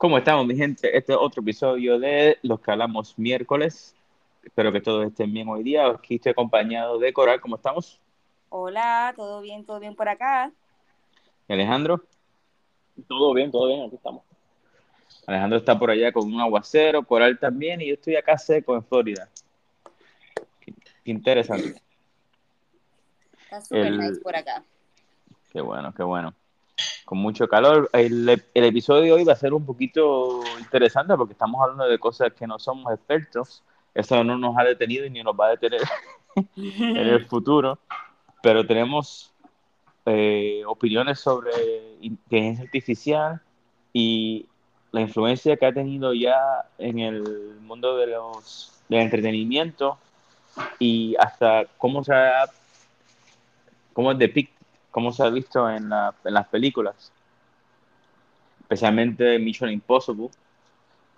¿Cómo estamos, mi gente? Este es otro episodio de Los que hablamos miércoles. Espero que todos estén bien hoy día. Aquí estoy acompañado de Coral. ¿Cómo estamos? Hola, ¿todo bien? ¿Todo bien por acá? ¿Y Alejandro? Todo bien, todo bien, aquí estamos. Alejandro está por allá con un aguacero, Coral también, y yo estoy acá seco en Florida. Qué, qué interesante. Está súper El- nice por acá. Qué bueno, qué bueno. Con mucho calor. El, episodio de hoy va a ser un poquito interesante porque estamos hablando de cosas que no somos expertos. Eso no nos ha detenido y ni nos va a detener en el futuro. Pero tenemos eh, opiniones sobre inteligencia artificial y la influencia que ha tenido ya en el mundo de los, del entretenimiento y hasta cómo se ha, cómo es cómo se ha visto en, la- en las películas, especialmente Mission Impossible,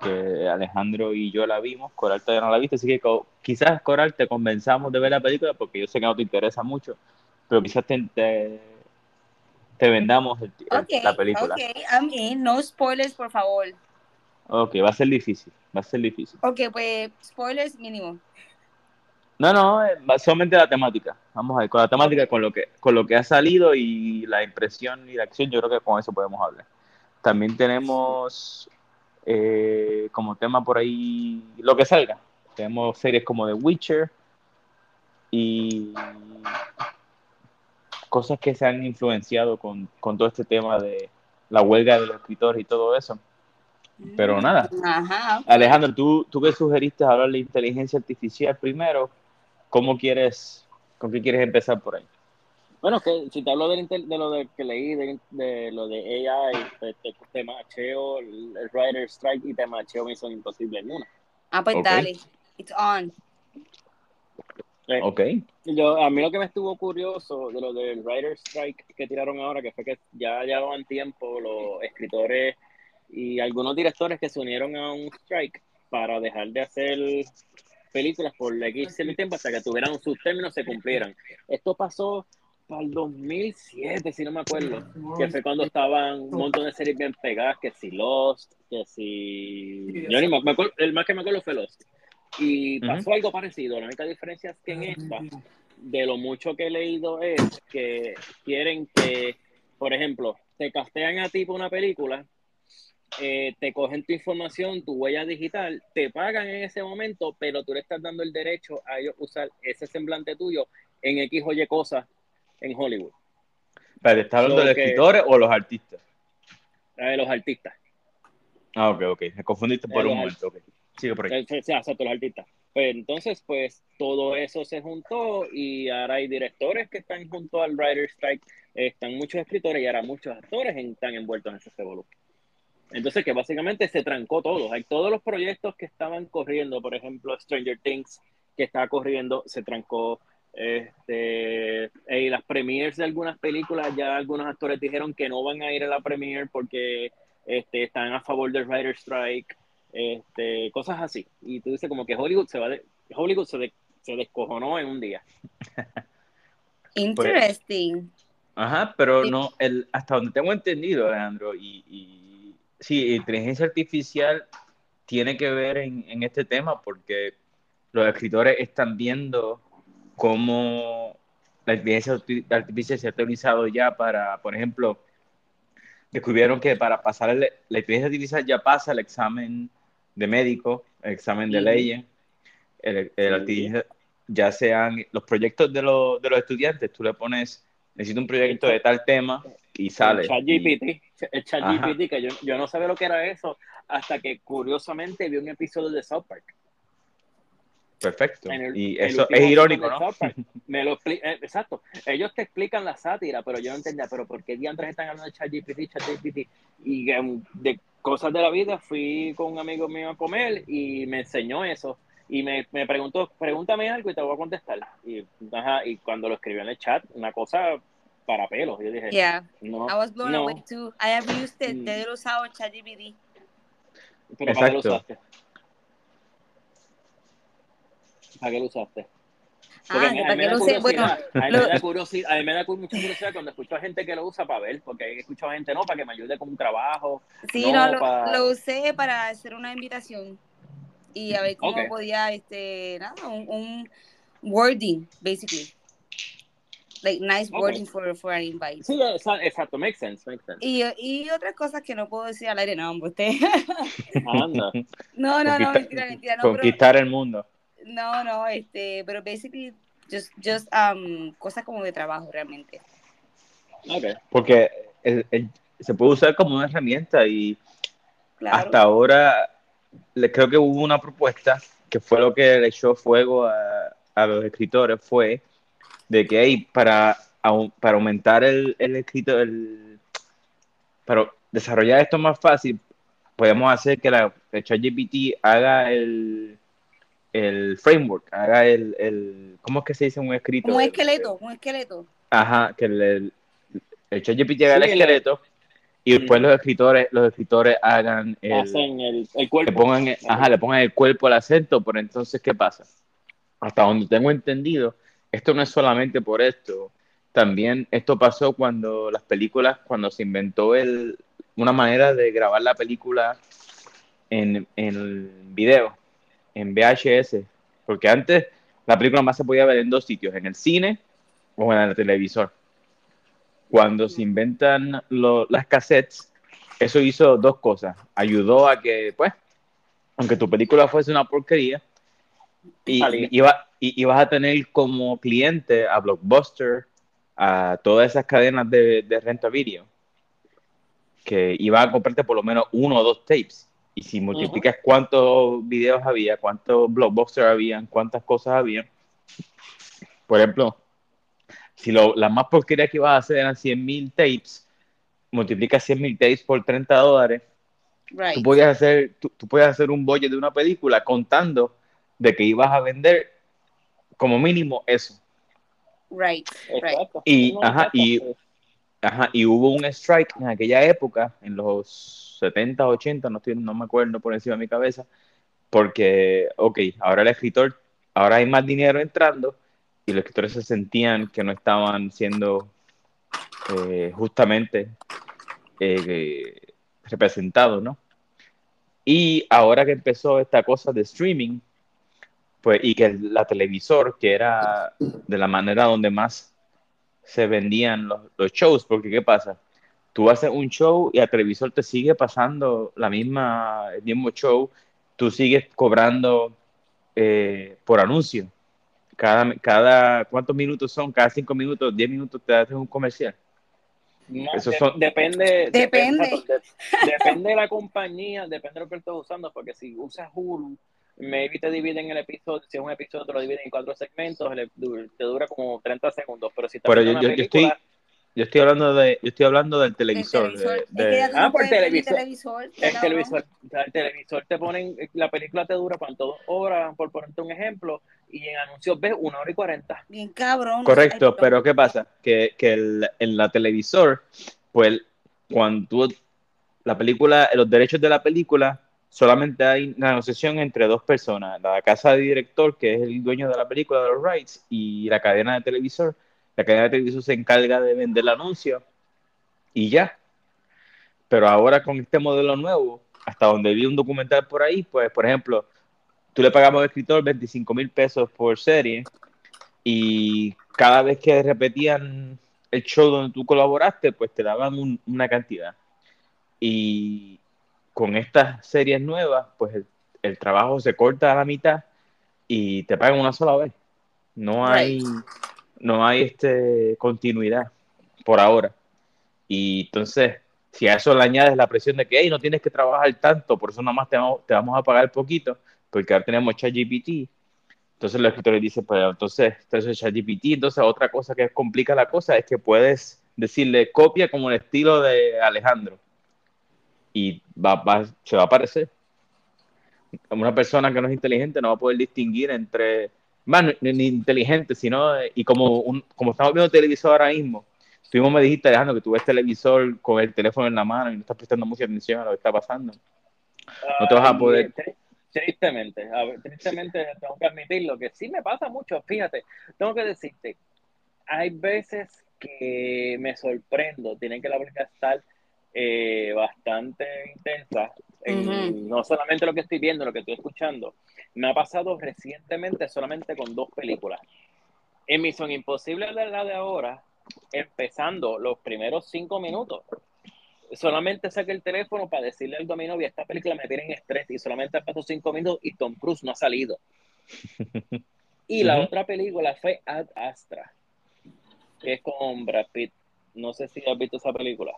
que Alejandro y yo la vimos, Coral todavía no la viste, así que co- quizás Coral te convenzamos de ver la película porque yo sé que no te interesa mucho, pero quizás te, te, te vendamos el- el- Ok, la película. ok, I'm in. No spoilers, por favor. ok, va a ser difícil, va a ser difícil. Ok, pues spoilers mínimo. No, no, eh, solamente la temática. Vamos a ver, con la temática, con lo que, con lo que ha salido y la impresión y la acción, yo creo que con eso podemos hablar. También tenemos eh, como tema por ahí lo que salga. Tenemos series como The Witcher y cosas que se han influenciado con, con todo este tema de la huelga de los escritores y todo eso. Pero nada, Ajá. Alejandro, tú, tú que sugeriste hablar de inteligencia artificial primero, ¿cómo quieres, con qué quieres empezar por ahí? Bueno, que si te hablo del de, lo de, que leí, de, de lo de AI, te, te, te macheo el, el Writer Strike y te macheo Misión Imposible en una. Ah, pues dale. It's on. Eh, Ok, Yo, a mí lo que me estuvo curioso de lo del Writer Strike que tiraron ahora, que fue que ya llevaban tiempo los escritores y algunos directores que se unieron a un strike para dejar de hacer películas por X tiempo hasta que tuvieran sus términos se cumplieran. Esto pasó para el 2007, si no me acuerdo, que fue cuando estaban un montón de series bien pegadas, que si Lost, que si... Yo ni me, me acuerdo, el más que me acuerdo fue Lost. Y pasó algo parecido, la única diferencia es que en esta, de lo mucho que he leído es que quieren que, por ejemplo, te castean a ti por una película, eh, te cogen tu información, tu huella digital, te pagan en ese momento, pero tú le estás dando el derecho a ellos usar ese semblante tuyo en X o Y cosas en Hollywood, Espérate, ¿estás hablando So de los que- escritores o los artistas? eh, los artistas. Ah, ok, ok, me confundiste por Eh, un momento, ok. Sigue por ahí. Los artistas. Pues entonces, pues todo eso se juntó y ahora hay directores que están junto al Writer Strike, están muchos escritores y ahora muchos actores están envueltos en ese revolú. Entonces, que básicamente se trancó todo. Hay todos los proyectos que estaban corriendo, por ejemplo, Stranger Things, que está corriendo, se trancó. Este, y las premieres de algunas películas, ya algunos actores dijeron que no van a ir a la premiere porque este, están a favor del Writer Strike este, cosas así. Y tú dices como que Hollywood se va de, Hollywood se, de- se descojonó en un día. Interesting. Ajá, pero no, el, hasta donde tengo entendido, Alejandro, y, y sí, inteligencia artificial tiene que ver en, en este tema porque los escritores están viendo cómo la inteligencia arti- artificial se ha utilizado ya para, por ejemplo, descubrieron que para pasar el- la inteligencia artificial ya pasa el examen de médico, el examen de leyes, el, el Sí. ya sean los proyectos de, los de los estudiantes, tú le pones, necesito un proyecto de tal tema y sale. El ChatGPT, el chat Ajá. GPT, que yo, yo no sabía lo que era eso hasta que curiosamente vi un episodio de South Park. Perfecto. El- y eso es irónico, ¿no? Me lo eh, exacto. Ellos te explican la sátira, pero yo no entendía, pero ¿por qué diantres están hablando de ChatGPT, ChatGPT? Y em, de cosas de la vida fui con un amigo mío a comer y me enseñó eso. Y me, me preguntó, pregúntame algo y te voy a contestar. Y, ajá, y cuando lo escribió en el chat, una cosa para pelos. Yo dije, Yeah, no, I was blown no. away too. I have used it. Mm. He usado ChatGPT. pero ¿para qué lo usaste? ¿Para qué lo usaste? Porque Ah, a mí- a ¿para mí qué me da lo sé? Bueno, curiosidad, a mí lo- me da curiosidad, a mí me da cu- mucha curiosidad cuando escucho a gente que lo usa para ver, porque he escuchado a gente, no, para que me ayude con un trabajo. Sí, No, no, lo, usé para hacer una invitación y a ver cómo podía, este, nada, un, un wording, basically. Like nice wording for, for an invite. Sí, exa- exacto, makes sense, makes sense. Y, y otras cosas que no puedo decir al aire, no, usted. Anda. no, no, no, mentira, mentira, no, pero, Conquistar el mundo. no, no, este, pero basically, just, just, um, cosas como de trabajo realmente. Ok. Porque el- el- se puede usar como una herramienta y Claro. hasta ahora le, creo que hubo una propuesta que fue lo que le echó fuego a, a los escritores fue de que hey, para, para aumentar el, el escrito el, para desarrollar esto más fácil podemos hacer que la el ChatGPT haga el el framework haga el, el ¿cómo es que se dice un escrito? Un El- esqueleto, un esqueleto. Ajá, que el, el, el ChatGPT haga Sí, el el- esqueleto y después los escritores, los escritores hagan el, Hacen el, el le cuerpo. pongan, ajá, le pongan el cuerpo al acento, pero entonces, ¿qué pasa? Hasta donde tengo entendido, esto no es solamente por esto, también esto pasó cuando las películas, cuando se inventó el, una manera de grabar la película en, en video, en VHS, porque antes la película más se podía ver en dos sitios, en el cine o en el televisor. Cuando se inventan lo- las cassettes, eso hizo dos cosas. Ayudó a que, pues, aunque tu película fuese una porquería, y, iba, y, ibas a tener como cliente a Blockbuster, a todas esas cadenas de, de renta video, que iban a comprarte por lo menos uno o dos tapes. Y si multiplicas cuántos videos había, cuántos Blockbuster habían, cuántas cosas había, por ejemplo, si lo, la más porquería que ibas a hacer eran 100.000 tapes, multiplica 100.000 tapes por 30 dólares, Right. tú podías hacer, tú, tú podías hacer un budget de una película contando de que ibas a vender como mínimo eso. Right. Right. Y, No, ajá, y- Ajá, y hubo un strike en aquella época, en los 70, 80, no, estoy, no me acuerdo por encima de mi cabeza, porque, ok, ahora el escritor, ahora hay más dinero entrando y los escritores se sentían que no estaban siendo eh, justamente eh, representados, ¿no? Y ahora que empezó esta cosa de streaming, pues, y que la televisor, que era de la manera donde más se vendían los, los shows, porque ¿qué pasa? Tú haces un show y al televisor te sigue pasando la misma, el mismo show, tú sigues cobrando eh, por anuncio. Cada, cada, ¿cuántos minutos son? Cada cinco minutos, diez minutos te hacen un comercial. No, Esos de- son- depende, Depende. de- depende de la compañía, depende de lo que estés usando, porque si usas Hulu, maybe te dividen el episodio, si es un episodio te lo dividen en cuatro segmentos, te dura como 30 segundos, pero si estás Pero yo- una yo- yo estoy- película, Yo estoy hablando de, yo estoy hablando del El televisor. televisor. de- Es que de- ya tú Ah, no por televisor. televisor. el televisor, el televisor te ponen, la película te dura cuánto, dos horas, por ponerte un ejemplo, y en anuncios ves una hora y cuarenta. Bien cabrón. Correcto, pero ¿qué pasa? Que, que el- en la televisor, pues cuando tú, la película, los derechos de la película, solamente hay una negociación entre dos personas, la casa de director, que es el dueño de la película, de los rights, y la cadena de televisor. La cadena de televisor se encarga de vender el anuncio y ya. Pero ahora con este modelo nuevo, hasta donde vi un documental por ahí, pues, por ejemplo, tú le pagamos al escritor 25 mil pesos por serie y cada vez que repetían el show donde tú colaboraste, pues te daban un- una cantidad. Y con estas series nuevas, pues el, el trabajo se corta a la mitad y te pagan una sola vez. No hay, no hay este, continuidad por ahora. Y entonces, si a eso le añades la presión de que hey, no tienes que trabajar tanto, por eso nomás te vamos, te vamos a pagar poquito, porque ahora tenemos ChatGPT. Entonces los escritores dicen, pues entonces, entonces ChatGPT, entonces otra cosa que complica la cosa es que puedes decirle copia como el estilo de Alejandro y va, va- se va a aparecer. Una persona que no es inteligente no va a poder distinguir entre, más ni, ni inteligente, sino, eh, y como, un, como estamos viendo televisor ahora mismo, tú mismo me dijiste, Alejandro, que tú ves televisor con el teléfono en la mano y no estás prestando mucha atención a lo que está pasando. No te vas a poder- te- Tristemente, a ver, tristemente tengo que admitirlo, que sí me pasa mucho, fíjate, tengo que decirte, hay veces que me sorprendo, tienen que la película estar eh, bastante intensa, en, no solamente lo que estoy viendo, lo que estoy escuchando, me ha pasado recientemente solamente con dos películas. En Misión Imposible de la de ahora, empezando los primeros cinco minutos, solamente saqué el teléfono para decirle al mi novia, esta película me tiene en estrés y solamente pasó cinco minutos y Tom Cruise no ha salido. Y la otra película fue Ad Astra, que es con Brad Pitt. No sé si has visto esa película.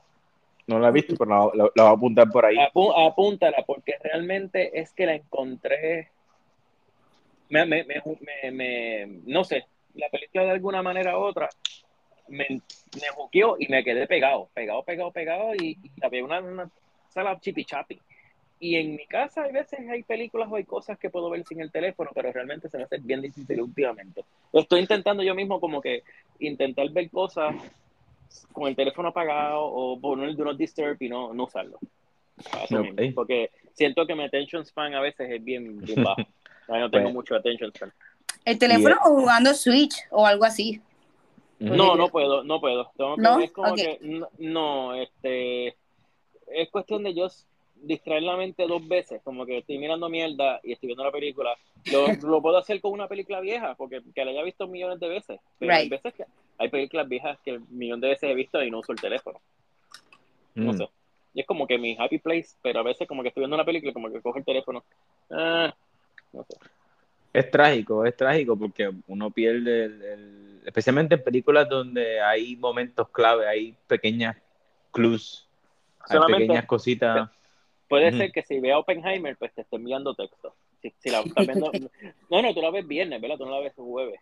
No la he visto, pero la, la- voy a apuntar por ahí. Apu- apúntala, porque realmente es que la encontré. Me, me, me, me- no sé, la película de alguna manera u otra me, me juqueó y me quedé pegado, pegado, pegado, pegado y, y había una, una sala chipi chapi. Y en mi casa hay veces hay películas o hay cosas que puedo ver sin el teléfono, pero realmente se me hace bien difícil últimamente. Estoy intentando yo mismo como que intentar ver cosas con el teléfono apagado o poner el do not disturb y no, no usarlo. Para eso Ok. mismo, Porque siento que mi attention span a veces es bien, bien bajo. No tengo Pues- mucho attention span. El teléfono o jugando Switch o algo así. No, no puedo, no puedo. Tengo que, ¿No? Es como que, no, no, este, es cuestión de yo distraer la mente dos veces, como que estoy mirando mierda y estoy viendo la película. Lo, lo puedo hacer con una película vieja, porque que la haya visto millones de veces. Pero hay veces que hay películas viejas que millón de veces he visto y no uso el teléfono. No Mm. sé. Y es como que mi happy place, pero a veces como que estoy viendo una película y como que cojo el teléfono. Ah, no sé. Es trágico, es trágico porque uno pierde, el, el- especialmente en películas donde hay momentos clave, hay pequeñas clues, hay Solamente- pequeñas cositas. Puede ser que si veo Oppenheimer, pues te estoy enviando texto. Si, si la estás viendo. No, no, tú la ves viernes, ¿verdad? Tú no la ves jueves.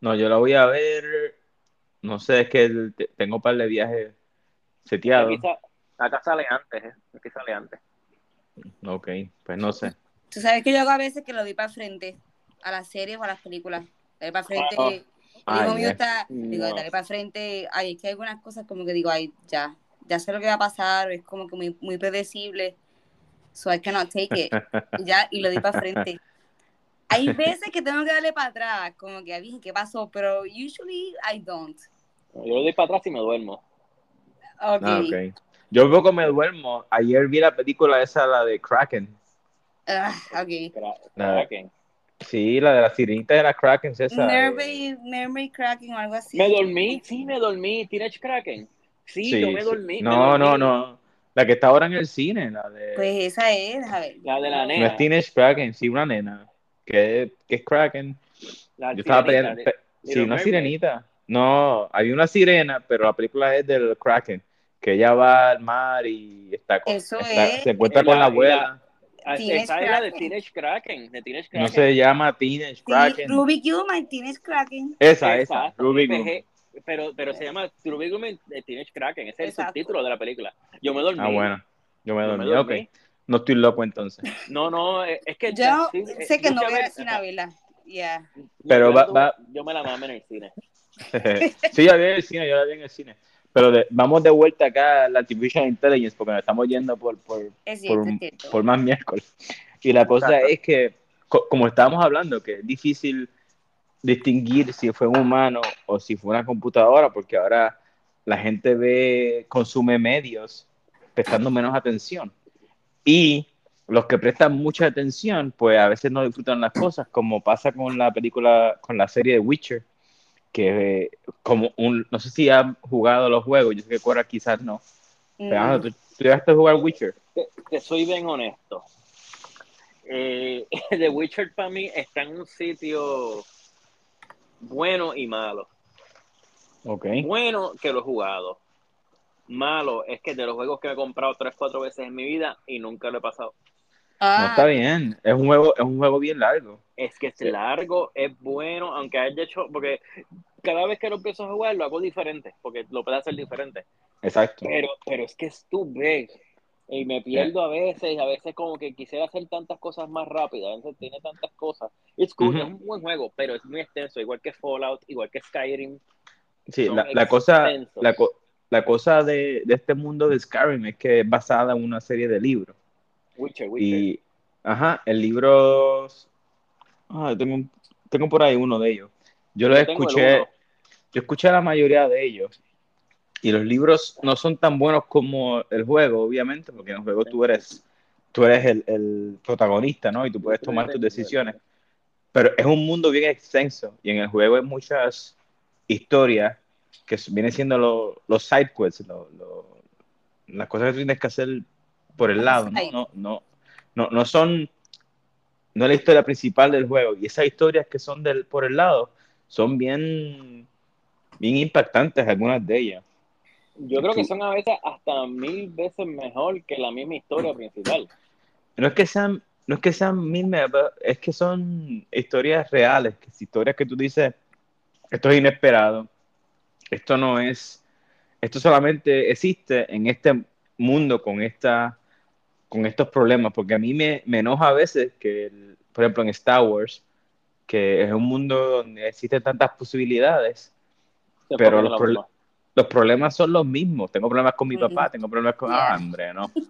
No, yo la voy a ver, no sé, es que tengo un par de viajes seteados. Aquí, sa- acá sale antes, ¿eh? Aquí sale antes. Ok, pues no sé. Tú sabes que yo hago a veces que lo doy para frente a las series o a las películas. Dale para frente. Hijo Ay, mío está, digo, No. dale para frente. Ay, es que hay algunas cosas como que digo, ay, ya, ya sé lo que va a pasar, es como que muy, muy predecible. So I cannot take it. Y ya, y lo doy para frente. Hay veces que tengo que darle para atrás, como que, "Ay, ¿qué pasó? Pero usually I don't. Yo le doy para atrás y me duermo. Ok. Ah, ok. Yo poco me duermo. Ayer vi la película esa, la de Kraken. Ah, ok. Kraken. Sí, la de la sirenita de la Kraken, esa. Mermaid, Mermaid Cracking o algo así. Me dormí, sí, me dormí. Teenage Kraken. Sí, Sí, yo me dormí. No, no, dormí. no. La que está ahora en el cine, la de. Pues esa es, a ver. La de la no nena. es Teenage Kraken, sí, una nena. Que, que es Kraken. La Yo estaba sirenita, peleando. pe- Sí, una Mermaid. sirenita. No, había una sirena, pero la película es del Kraken. Que ella va al mar y está con, Eso está- es. se encuentra con la- la y la- abuela. Ah, Teenage Esa es la de. Teenage Kraken. De Teenage No se llama Teenage Sí, Kraken. Ruby Gilman, tienes Kraken. Esa, esa. Exacto, Ruby pero, pero se llama Ruby Gilman de Teenage Kraken. Ese es el subtítulo de la película. Yo me dormí. Ah, bueno. Yo me Yo dormí, me dormí. ok. No estoy loco entonces. No, no, es es que Yo sí, eh, sé que no voy a ver- ir sin a verla. Yeah. Pero yo va- va- Yo me la mamo en el cine. sí, yo la vi en el cine, yo la vi en el cine. Pero de- vamos de vuelta acá a la Artificial Intelligence porque nos estamos yendo por, por, Es cierto, por, es cierto. por más miércoles. Y la cosa Exacto. es que, co- como estábamos hablando, que es difícil distinguir si fue un humano o si fue una computadora, porque ahora la gente ve, consume medios prestando menos atención. Y los que prestan mucha atención, pues a veces no disfrutan las cosas, como pasa con la película, con la serie de Witcher, que eh, como un, no sé si han jugado los juegos, yo sé que Cora quizás no. Pero, Mm. Ana, ¿tú, tú llegaste a jugar Witcher? Te, te soy bien honesto. Eh, The Witcher para mí está en un sitio bueno y malo. Ok. Bueno que lo he jugado. Malo es que de los juegos que me he comprado tres, cuatro veces en mi vida y nunca lo he pasado. No Ah, está bien, es un juego, es un juego bien largo. Es que es Sí. largo, es bueno, aunque haya hecho, porque cada vez que lo empiezo a jugar lo hago diferente, porque lo puedo hacer diferente. Exacto. Pero, pero es que es too big. Y me pierdo a veces, a veces como que quisiera hacer tantas cosas más rápidas, a veces tiene tantas cosas. It's cool, es un buen juego, pero es muy extenso, igual que Fallout, igual que Skyrim. Sí, la, la cosa, la, co- la cosa de, de este mundo de Skyrim es que es basada en una serie de libros. Witcher, Witcher. Y Ajá, el libro. Ah, tengo, tengo por ahí uno de ellos. Yo lo escuché. Yo escuché la mayoría de ellos. Y los libros no son tan buenos como el juego, obviamente, porque en el juego tú eres, tú eres el, el protagonista, ¿no? Y tú puedes tomar tus decisiones. Pero es un mundo bien extenso y en el juego hay muchas historias que vienen siendo lo- los side quests, lo- lo- las cosas que tienes que hacer por el lado, ¿no? No, no, no, no son, no es la historia principal del juego. Y esas historias que son del, por el lado son bien, bien impactantes, algunas de ellas. Yo creo que son a veces hasta mil veces mejor que la misma historia principal. No es que sean, no es que sean mil es que son historias reales, que es historias que tú dices, esto es inesperado, esto no es, esto solamente existe en este mundo con esta, con estos problemas, porque a mí me, me enoja a veces que, el- por ejemplo, en Star Wars, que es un mundo donde existen tantas posibilidades, Se Pero los bomba. los problemas son los mismos. Tengo problemas con mi papá, tengo problemas con... Yeah. Ah, hombre, no.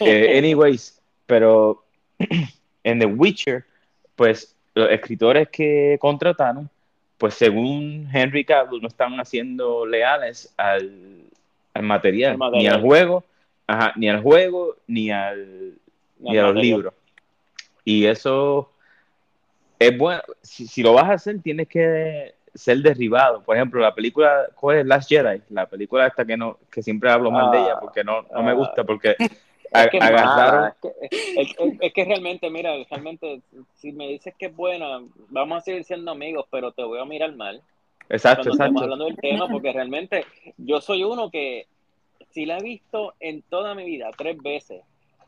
Eh, anyways, pero en The Witcher, pues los escritores que contrataron, pues según Henry Cavill, no estaban haciendo leales al, al material, Al material. ni al juego, ajá, ni al juego, ni al ni a los libros. Y eso es bueno. Si, si lo vas a hacer, tienes que ser derribado. Por ejemplo, la película, ¿cuál es? Last Jedi, la película esta que no, que siempre hablo mal de ella porque no, no me ah. gusta, porque Es que agarraron. mala, es, que, es- es- es que realmente, mira, realmente, si me dices que es buena, vamos a seguir siendo amigos, pero te voy a mirar mal Exacto, exacto. hablando del tema, porque realmente yo soy uno que si la he visto en toda mi vida tres veces,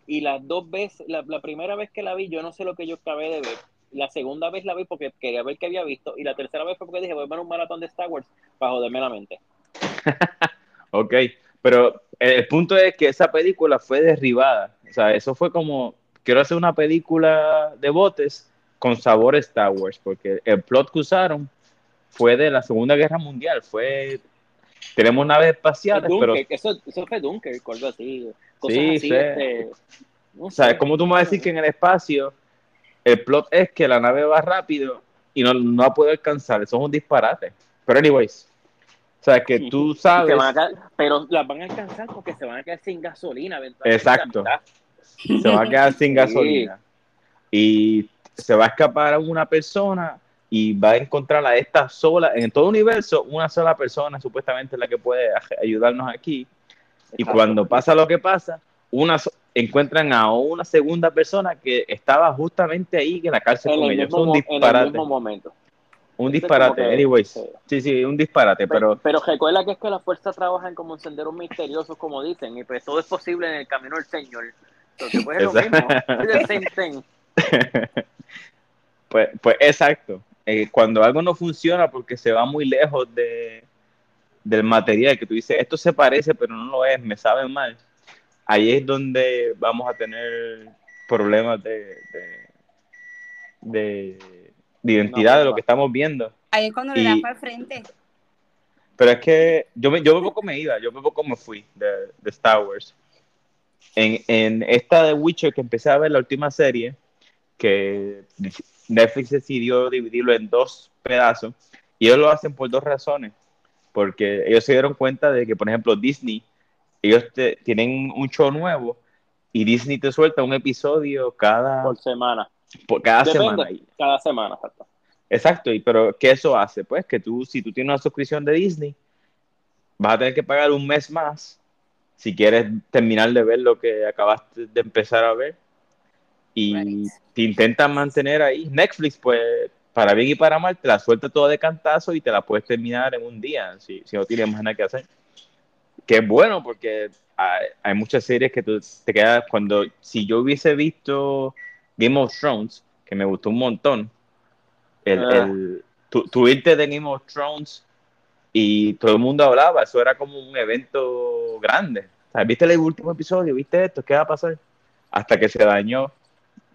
y las dos veces, la, la primera vez que la vi, yo no sé lo que yo acabé de ver. La segunda vez la vi porque quería ver qué había visto, y la tercera vez fue porque dije, voy a ver un maratón de Star Wars para joderme la mente. Ok, pero el punto es que esa película fue derribada. O sea, eso fue como, quiero hacer una película de botes con sabor Star Wars, porque el plot que usaron fue de la Segunda Guerra Mundial. Fue, tenemos naves espaciales, pero Dunkirk, eso, eso fue Dunkirk, algo así. Cosas Sí, así, este, no. ¿cómo tú me vas a decir que en el espacio el plot es que la nave va rápido y no, no puede alcanzar? Eso es un disparate. Pero anyways, o sea, que tú sabes... van a pero las van a alcanzar porque se van a quedar sin gasolina. Exacto. se va a quedar sin Sí. gasolina. Y se va a escapar a una persona y va a encontrar a esta sola, en todo el universo, una sola persona supuestamente es la que puede ayudarnos aquí. Y cuando pasa lo que pasa, una, so- encuentran a una segunda persona que estaba justamente ahí en la cárcel en con el, ellos. mismo, en el mismo momento. Un disparate, que- anyways. sí. Sí, sí, un disparate, pero Pero recuerda que es que las fuerzas trabajan como en senderos misteriosos, como dicen, y pues todo es posible en el camino del Señor. Entonces, pues es lo mismo. Es the same thing. Pues, pues exacto. Eh, cuando algo no funciona porque se va muy lejos de, del material, que tú dices, esto se parece, pero no lo es, me sabe mal. Ahí es donde vamos a tener problemas de, de, de- de identidad de lo que estamos viendo. Ahí es cuando Y- le das para el frente. Pero es que yo me, yo me poco me iba, yo me poco me fui de, de Star Wars. En, en esta de Witcher que empecé a ver la última serie, que Netflix decidió dividirlo en dos pedazos, y ellos lo hacen por dos razones. Porque ellos se dieron cuenta de que, por ejemplo, Disney, ellos te- tienen un show nuevo y Disney te suelta un episodio cada, Por semana. Por cada Depende. semana. Y- Cada semana, exacto. Exacto, y pero ¿qué eso hace? Pues que tú, si tú tienes una suscripción de Disney, vas a tener que pagar un mes más si quieres terminar de ver lo que acabaste de empezar a ver. Y Right. te intentan mantener ahí. Netflix, pues, para bien y para mal, te la suelta todo de cantazo y te la puedes terminar en un día, si, si no tienes más nada que hacer. Que es bueno porque hay, hay muchas series que tú te quedas cuando, si yo hubiese visto Game of Thrones, que me gustó un montón, el, Ah. el, tu, tu irte de Game of Thrones y todo el mundo hablaba, eso era como un evento grande. O sea, ¿Viste el último episodio? ¿Viste esto? ¿Qué va a pasar? Hasta que se dañó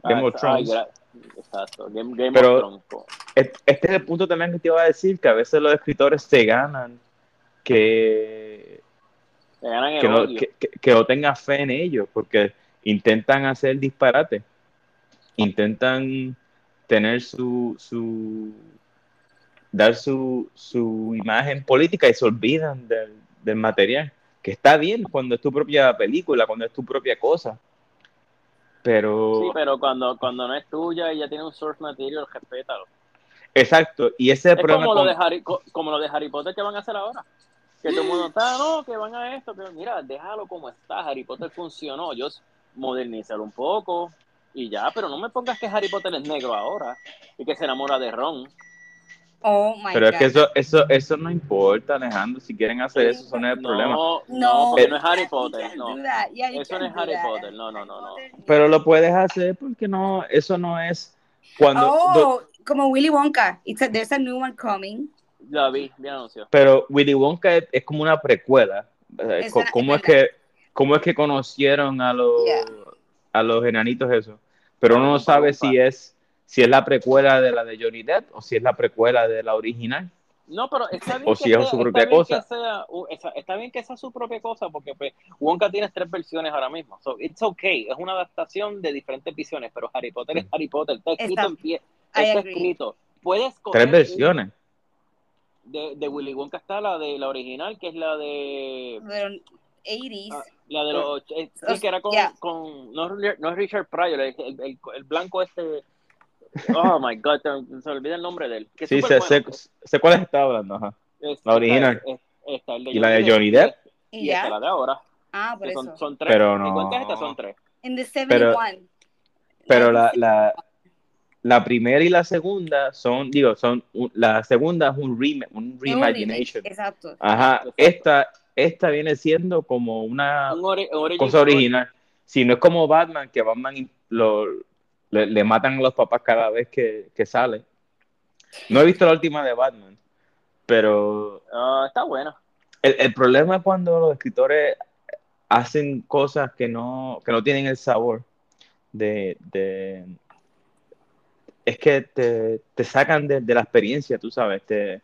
Game Ah, of Thrones. Exacto. Game, Game Pero- of Thrones. Este es el punto también que te iba a decir, que a veces los escritores se ganan que, que, no, que, que- no tengas fe en ellos, porque intentan hacer disparate. Intentan tener su, su dar su, su imagen política y se olvidan del, del material. Que está bien cuando es tu propia película, cuando es tu propia cosa. Pero. Sí, pero cuando, cuando no es tuya y ya tiene un source material, respétalo. Exacto, y ese es problema. como lo, de Harry, co- como lo de Harry Potter que van a hacer ahora. Que todo el mundo está, no, que van a esto, pero mira, déjalo como está. Harry Potter funcionó. Yo modernízalo un poco y ya, pero no me pongas que Harry Potter es negro ahora y que se enamora de Ron. Oh my Pero God. es que eso, eso, eso no importa, Alejandro. Si quieren hacer eso, eso no es el problema. No, no, Eh, no es Harry Potter, no. do that. Yeah, you Eso no es Harry. Potter, no, no, no, no. Pero lo puedes hacer porque no, eso no es cuando. do- Oh, como Willy Wonka. It's a- there's a new one coming. La vi, vi anunció. pero Willy Wonka es, es como una precuela. Eh, Es co- una- ¿Cómo, es es que, ¿Cómo es que conocieron a los, Yeah. A los enanitos eso? Pero uno no sabe si es, si es la precuela de la de Johnny Depp o si es la precuela de la original. No, pero está bien O que si es sea- su está propia bien cosa. que sea- está bien que sea su propia cosa, porque pues, Wonka tiene tres versiones ahora mismo. So, it's okay. Es una adaptación de diferentes visiones, pero Harry Potter es Harry Potter. Está escrito Está- en pie. Está escrito. Puedes coger Tres versiones. De, de Willy Wonka está la de la original, que es la de Pero 80s. ah, la de los eh, sí, que era con, yeah. con no, es- no es Richard Pryor, el, el, el- el blanco este. Oh my God, se, se olvida el nombre de él. que Sí, sé, bueno. sé, sé cuál está hablando. Ajá. Es- la original. es- es- está el ¿Y la de Johnny Depp? y Y esta ya. la de ahora. Ah, por eso. son, son tres. Pero ¿Y no. cuántas estas son tres? In the Pero- 71. Pero la, 97. la, la primera y la segunda son, digo, son, la segunda es un, rem, un reimagination. remake, Exacto. Ajá, Exacto. esta, esta viene siendo como una Un ori- origin cosa story. original. Si no es como Batman, que Batman lo, le, le matan a los papás cada vez que, que sale. No he visto la última de Batman, pero está buena. el, el problema es cuando los escritores hacen cosas que no, que no tienen el sabor de, de- es que te, te sacan de, de la experiencia, tú sabes, te,